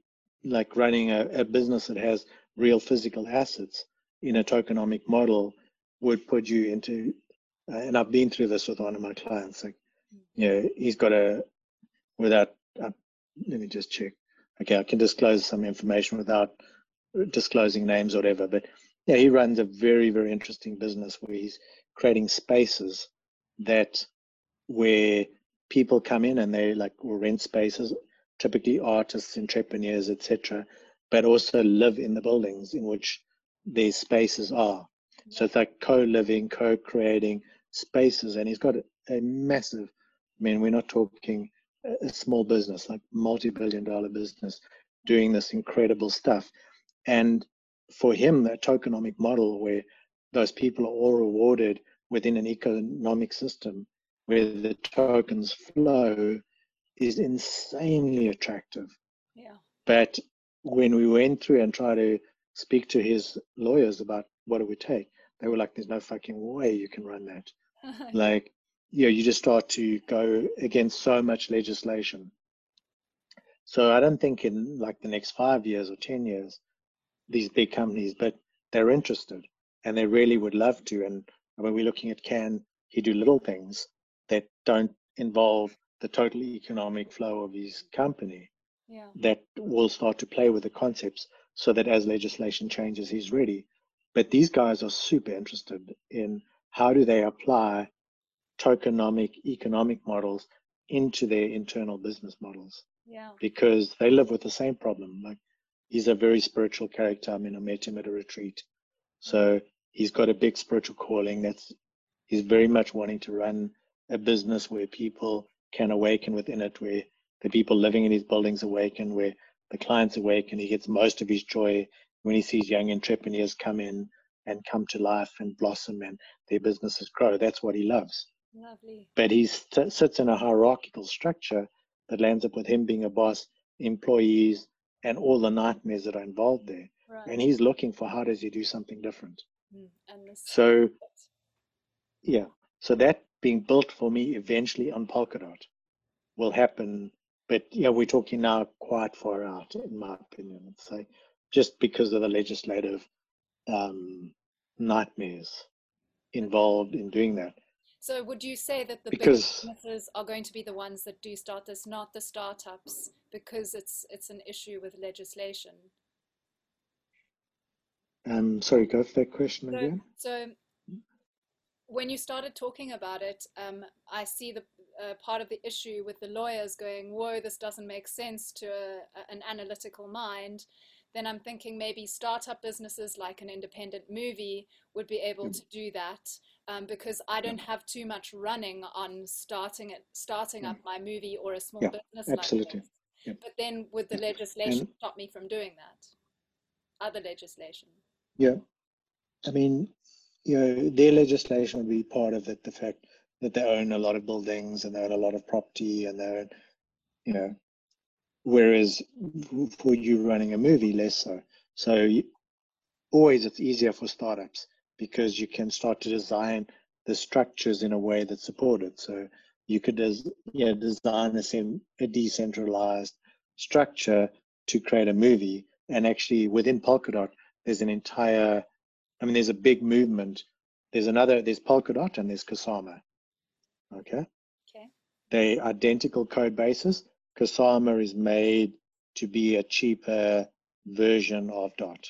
like running a, a business that has real physical assets in a tokenomic model would put you into uh, and I've been through this with one of my clients. Like, you know, he's got a without. Uh, let me just check. Okay, I can disclose some information without disclosing names or whatever. But yeah, he runs a very very interesting business where he's creating spaces that where people come in and they like will rent spaces, typically artists, entrepreneurs, etc., but also live in the buildings in which these spaces are. So it's like co-living, co-creating spaces, and he's got a, massive. I mean, we're not talking a a small business, like multi-billion-dollar business, doing this incredible stuff. And for him, that tokenomic model where those people are all rewarded within an economic system where the tokens flow is insanely attractive. Yeah. But when we went through and tried to speak to his lawyers about what it would take, they were like, "There's no fucking way you can run that." (laughs) Like, you know, you just start to go against so much legislation. So I don't think in like the next five years or ten years, these big companies, but they're interested and they really would love to. And when we're looking at can he do little things that don't involve the total economic flow of his company, yeah. that will start to play with the concepts so that as legislation changes, he's ready. But these guys are super interested in how do they apply tokenomic economic models into their internal business models? Yeah. Because they live with the same problem. Like he's a very spiritual character. I mean, I met him at a retreat. So he's got a big spiritual calling. That's he's very much wanting to run a business where people can awaken within it, where the people living in these buildings awaken, where the clients awake and He gets most of his joy when he sees young entrepreneurs come in and come to life and blossom and their businesses grow. That's what he loves. Lovely. But he st- sits in a hierarchical structure that lands up with him being a boss, employees, and all the nightmares that are involved there. Right. And he's looking for how does he do something different. Mm, So yeah, so that being built for me eventually on Polkadot will happen. But yeah, we're talking now quite far out, in my opinion. I'd say, just because of the legislative um, nightmares involved in doing that. so would you say that the Because- big businesses are going to be the ones that do start this, not the startups, because it's it's an issue with legislation? Um, sorry, go for that question So, again. so when you started talking about it, um, I see the uh, part of the issue with the lawyers going, "Whoa, this doesn't make sense to a, an analytical mind." Then I'm thinking maybe startup businesses like an independent movie would be able to do that um, because I don't have too much running on starting it, starting up my movie or a small Yeah, business absolutely. like. Yeah. But then would the legislation And- stop me from doing that? Other legislation. Yeah, I mean, you know, their legislation would be part of it. The fact that they own a lot of buildings and they own a lot of property and they own, you know, whereas for you running a movie, less so. So you, always it's easier for startups because you can start to design the structures in a way that support it. So you could des- yeah, design a, sem- a decentralized structure to create a movie. And actually within Polkadot, there's an entire, I mean, there's a big movement. There's another, there's Polkadot and there's Kusama. Okay. Okay. They identical code bases. Kusama is made to be a cheaper version of Dot.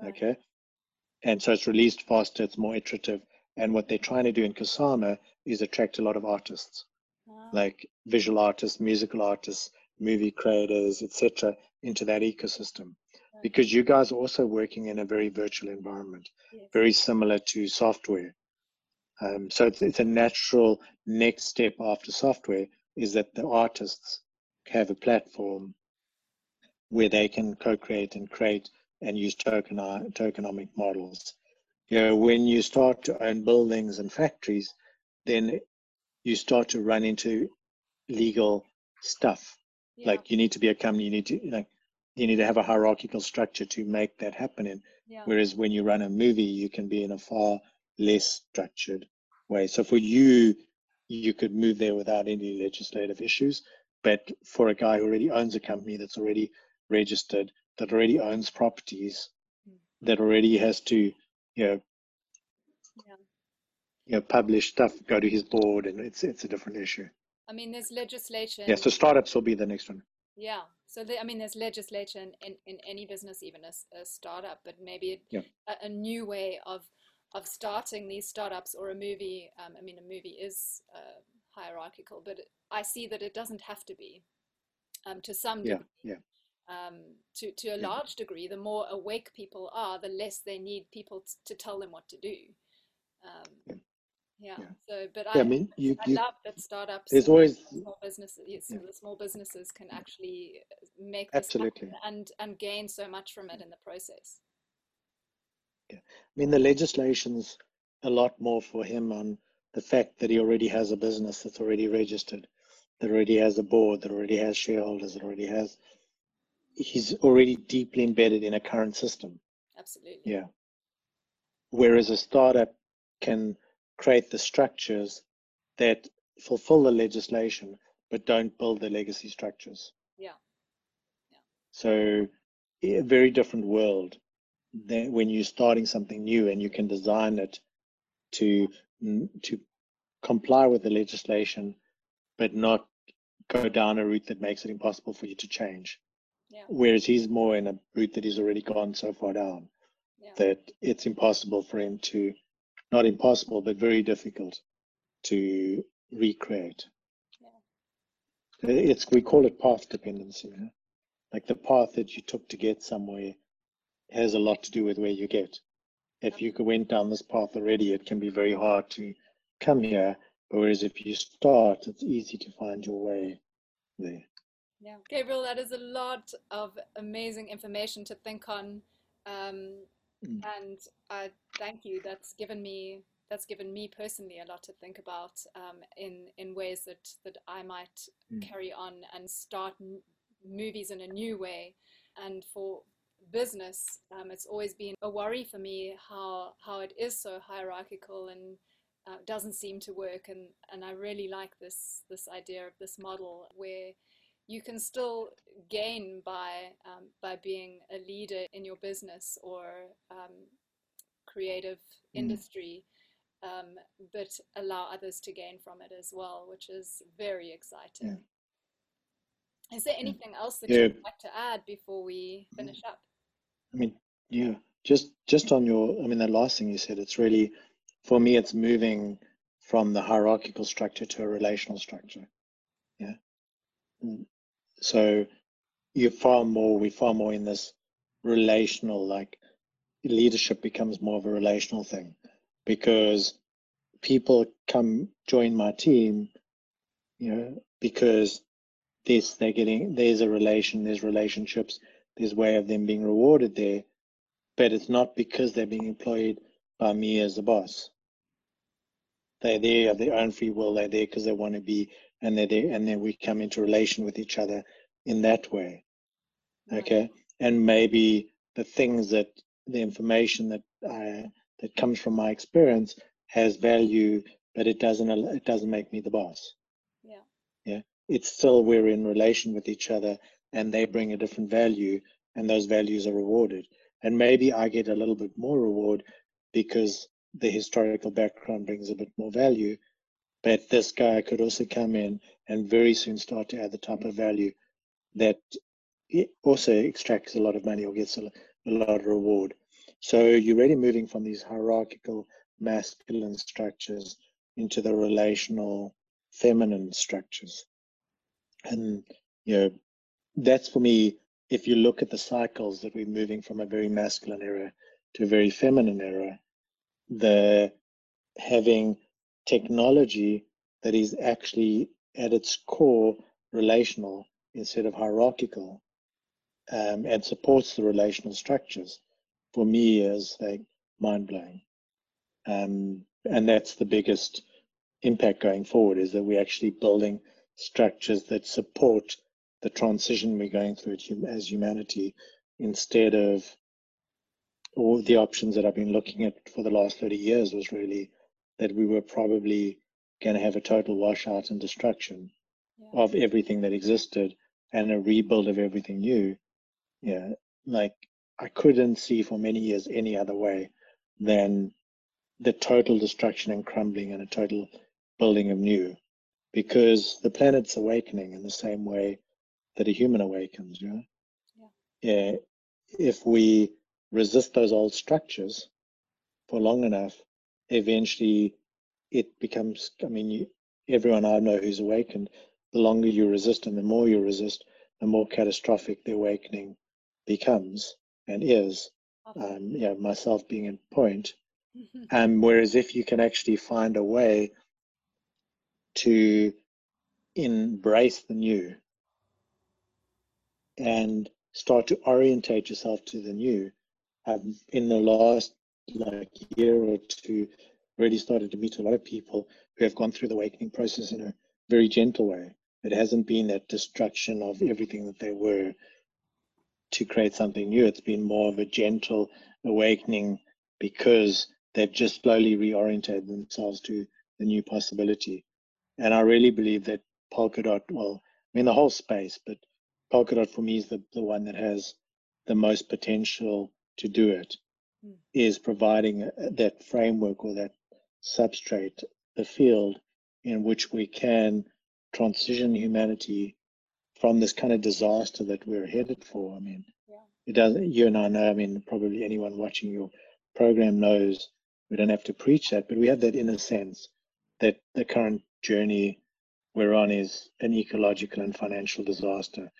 Right. Okay. And so it's released faster, it's more iterative. And what they're trying to do in Kusama is attract a lot of artists, Ah, like visual artists, musical artists, movie creators, etc., into that ecosystem. right. Because you guys are also working in a very virtual environment, Yes. very similar to software. Um, so it's, it's a natural next step after software is that the artists have a platform where they can co-create and create and use token tokenomic models. You know, when you start to own buildings and factories, then you start to run into legal stuff. Yeah. Like you need to be a company, you need to like you need to have a hierarchical structure to make that happen in. yeah. Whereas when you run a movie, you can be in a far less structured way. So for you, you could move there without any legislative issues. But for a guy who already owns a company that's already registered, that already owns properties, Mm. that already has to, you know, Yeah. you know, publish stuff, go to his board, and it's it's a different issue. I mean, there's legislation. Yeah. So startups will be the next one. Yeah. So the, I mean, there's legislation in, in any business, even a startup, but maybe Yeah. a, a new way of of starting these startups or a movie. Um, I mean, a movie is uh, hierarchical, but I see that it doesn't have to be. Um, to some Yeah. degree, Yeah. um, to to a Yeah. large degree, the more awake people are, the less they need people t- to tell them what to do. Um, Yeah. yeah. So, but. I I, mean, you, I you love that startups there's always small businesses, the small businesses can actually uh, make this absolutely. and and gain so much from it in the process. I mean, the legislation's a lot more for him on the fact that he already has a business that's already registered, that already has a board, that already has shareholders, that already has. He's already deeply embedded in a current system. Absolutely. Yeah. Whereas a startup can create the structures that fulfill the legislation, but don't build the legacy structures. Yeah. Yeah. So, a very different world than when you're starting something new and you can design it to to comply with the legislation, but not go down a route that makes it impossible for you to change. Yeah. Whereas he's more in a route that he's already gone so far down Yeah. that it's impossible for him to not impossible, but very difficult to recreate. Yeah. It's we call it path dependency. Like the path that you took to get somewhere has a lot to do with where you get. If you went down this path already, it can be very hard to come here. Whereas if you start, it's easy to find your way there. Yeah, Gabriel, that is a lot of amazing information to think on, um, mm. and uh, thank you. That's given me that's given me personally a lot to think about um, in in ways that that I might mm. carry on and start movies in a new way. And for business, um, it's always been a worry for me how how it is so hierarchical and uh, doesn't seem to work. And and I really like this this idea of this model where you can still gain by um, by being a leader in your business or um, creative mm. industry, um, but allow others to gain from it as well, which is very exciting. Yeah. Is there anything else that yeah. you'd like to add before we finish up? I mean, yeah, just just on your, I mean, the last thing you said, it's really, for me, it's moving from the hierarchical structure to a relational structure. Yeah. Mm. So you're far more, we're far more in this relational, like leadership becomes more of a relational thing because people come join my team, you know, because this they're getting there's a relation there's relationships there's way of them being rewarded there but it's not because they're being employed by me as the boss. They're there of their own free will they're there because they want to be and they're there and then we come into relation with each other in that way. Okay? And maybe the things that the information that I that comes from my experience has value but it doesn't it doesn't make me the boss. Yeah. Yeah? It's still we're in relation with each other and they bring a different value and those values are rewarded. And maybe i get a little bit more reward because the historical background brings a bit more value but this guy could also come in and very soon start to add the type of value that also extracts a lot of money or gets a, a lot of reward. So you're really moving from these hierarchical masculine structures into the relational feminine structures. And you know that's for me if you look at the cycles that we're moving from a very masculine era to a very feminine era the having technology that is actually at its core relational instead of hierarchical um, and supports the relational structures for me is like mind-blowing. Um, and that's the biggest impact going forward is that we're actually building structures that support the transition we're going through as humanity instead of all the options that I've been looking at for the last 30 years was really that we were probably going to have a total washout and destruction yeah. of everything that existed and a rebuild of everything new. Yeah, like I couldn't see for many years any other way than the total destruction and crumbling and a total building of new because the planet's awakening in the same way that a human awakens. You know? yeah. yeah. If we resist those old structures for long enough, eventually it becomes. I mean, you, everyone I know who's awakened, the longer you resist and the more you resist, the more catastrophic the awakening becomes and is. Um, yeah, myself being in point. Um, whereas if you can actually find a way to embrace the new and start to orientate yourself to the new. Um, in the last like year or two, really started to meet a lot of people who have gone through the awakening process in a very gentle way. It hasn't been that destruction of everything that they were to create something new. It's been more of a gentle awakening because they've just slowly reoriented themselves to the new possibility. And I really believe that Polkadot, well, I mean, the whole space, but Polkadot for me is the, the one that has the most potential to do it, mm. is providing that framework or that substrate, the field in which we can transition humanity from this kind of disaster that we're headed for. I mean, yeah. it doesn't, you and I know, I mean, probably anyone watching your program knows We don't have to preach that, but we have that inner sense that the current journey we're on is an ecological and financial disaster.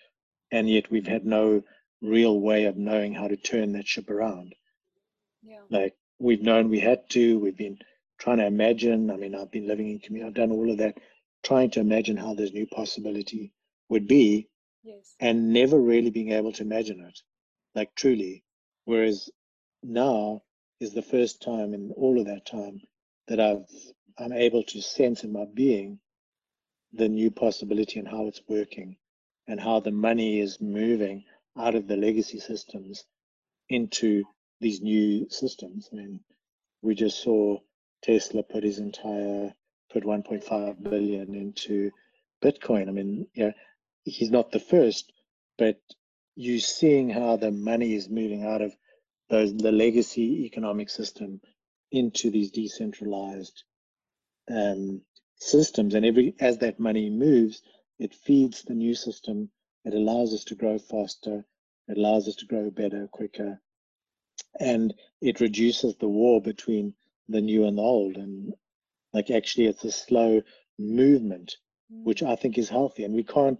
And yet we've had mm-hmm. no real way of knowing how to turn that ship around. Yeah. Like we've known we had to, we've been trying to imagine. I mean, I've been living in community, I've done all of that, trying to imagine how this new possibility would be Yes. and never really being able to imagine it, like truly. Whereas now is the first time in all of that time that I've I'm able to sense in my being the new possibility and how it's working and how the money is moving out of the legacy systems into these new systems. I mean, we just saw Tesla put his entire put 1.5 billion into Bitcoin. I mean, yeah, he's not the first, but you seeing how the money is moving out of those the legacy economic system into these decentralized um, systems, and every as that money moves, it feeds the new system. It allows us to grow faster. It allows us to grow better, quicker, and it reduces the war between the new and the old. And like actually, it's a slow movement, which Mm. I think is healthy. And we can't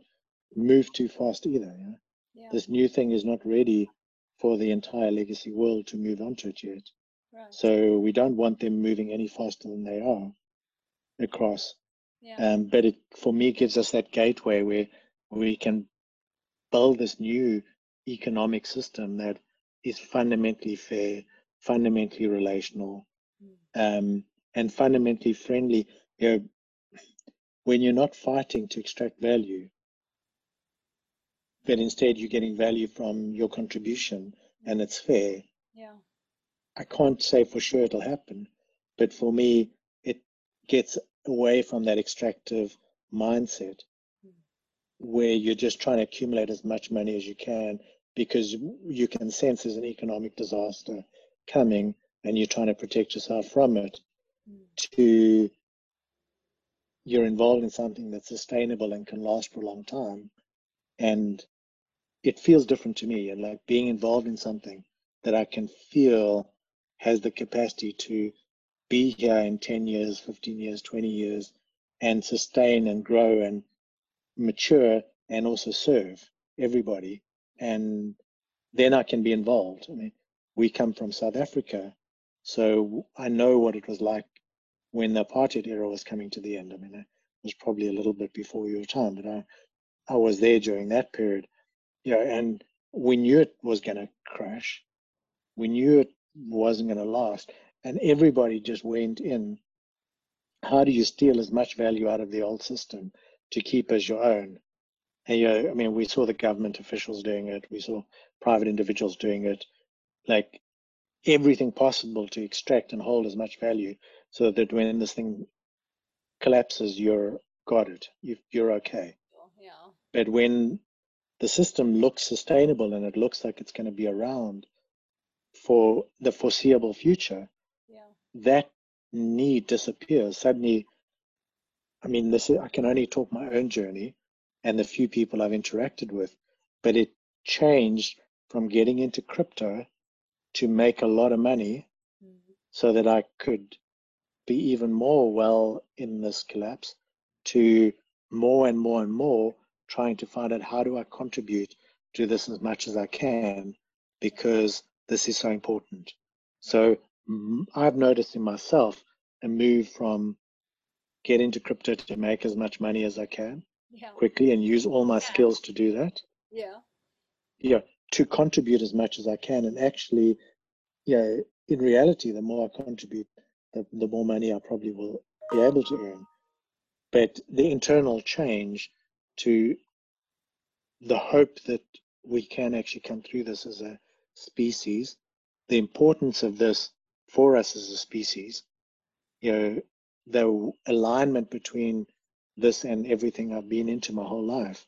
move too fast either. You know? Yeah. This new thing is not ready for the entire legacy world to move onto it yet. Right. So we don't want them moving any faster than they are across. Yeah. Um, but it, for me, gives us that gateway where we can build this new economic system that is fundamentally fair, fundamentally relational, Mm. um, and fundamentally friendly. You know, when you're not fighting to extract value, but instead you're getting value from your contribution and it's fair, Yeah. I can't say for sure it'll happen, but for me, it gets away from that extractive mindset where you're just trying to accumulate as much money as you can because you can sense there's an economic disaster coming and you're trying to protect yourself from it Mm. to you're involved in something that's sustainable and can last for a long time and it feels different to me and like being involved in something that I can feel has the capacity to be here in 10 years, 15 years, 20 years, and sustain and grow and mature and also serve everybody. And then I can be involved. I mean, we come from South Africa, so I know what it was like when the apartheid era was coming to the end. I mean, it was probably a little bit before your time, but I, I was there during that period. Yeah, and we knew it was going to crash. We knew it wasn't going to last, and everybody just went in. How do you steal as much value out of the old system to keep as your own? And you know, I mean, we saw the government officials doing it. We saw private individuals doing it. Like everything possible to extract and hold as much value, so that when this thing collapses, you're got it. You, you're okay. Yeah. But when the system looks sustainable and it looks like it's going to be around for the foreseeable future. That need disappears. Suddenly, I mean, this is, I can only talk my own journey and the few people I've interacted with, but it changed from getting into crypto to make a lot of money Mm. so that I could be even more well in this collapse to more and more and more trying to find out how do I contribute to this as much as I can because this is so important. So Mm-hmm. I've noticed in myself a move from get into crypto to make as much money as I can Yeah. quickly and use all my Yeah. skills to do that. Yeah. Yeah, to contribute as much as I can and actually, yeah, in reality, the more I contribute, the, the more money I probably will be able to earn. But the internal change to the hope that we can actually come through this as a species, the importance of this for us as a species, you know, the alignment between this and everything I've been into my whole life,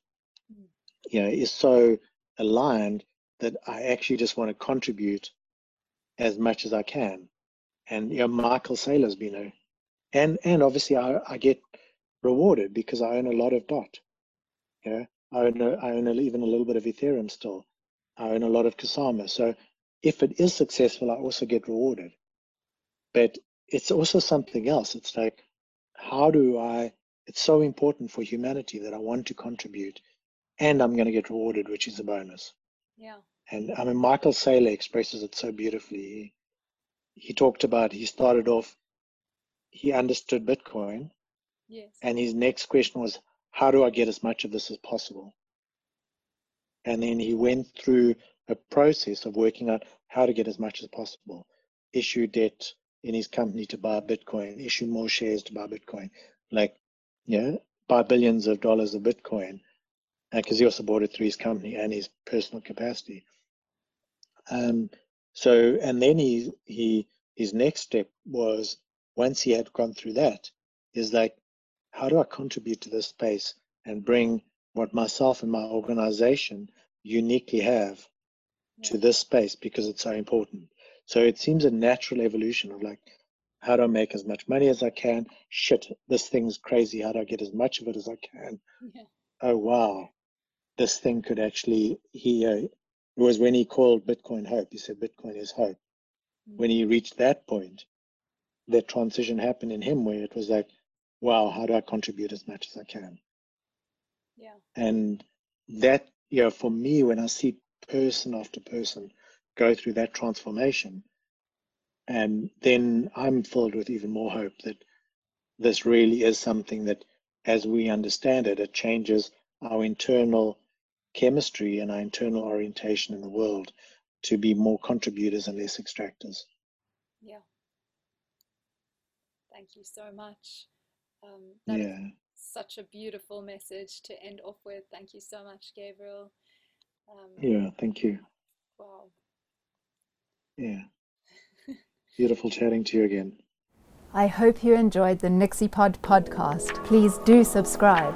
Mm. you know, is so aligned that I actually just want to contribute as much as I can. And you know, Michael Saylor's been a, and and obviously I, I get rewarded because I own a lot of dot. You know, I own a, I own a, even a little bit of Ethereum still. I own a lot of Kusama. So if it is successful, I also get rewarded. But it's also something else. It's like, how do I? It's so important for humanity that I want to contribute, and I'm going to get rewarded, which is a bonus. Yeah. And I mean, Michael Saylor expresses it so beautifully. He, he talked about he started off, he understood Bitcoin, Yes. and his next question was, how do I get as much of this as possible? And then he went through a process of working out how to get as much as possible, issue debt in his company to buy Bitcoin, issue more shares to buy Bitcoin, like, you know, buy billions of dollars of Bitcoin, because he also bought it through his company and his personal capacity. Um, so, and then he, he, his next step was once he had gone through that, is like, how do I contribute to this space and bring what myself and my organization uniquely have to this space because it's so important. So it seems a natural evolution of like, how do I make as much money as I can? Shit, this thing's crazy. How do I get as much of it as I can? Yeah. Oh wow, this thing could actually. He uh, it was when he called Bitcoin hope. He said Bitcoin is hope. When he reached that point, that transition happened in him where it was like, wow, how do I contribute as much as I can? Yeah. And that, you know, for me, when I see person after person go through that transformation, and then I'm filled with even more hope that this really is something that, as we understand it, it changes our internal chemistry and our internal orientation in the world to be more contributors and less extractors. Yeah. Thank you so much. Um, Yeah, such a beautiful message to end off with. Thank you so much, Gabriel. Um, yeah, thank you. wow. Yeah. Beautiful chatting to you again. I hope you enjoyed the Nixie Pod podcast. Please do subscribe.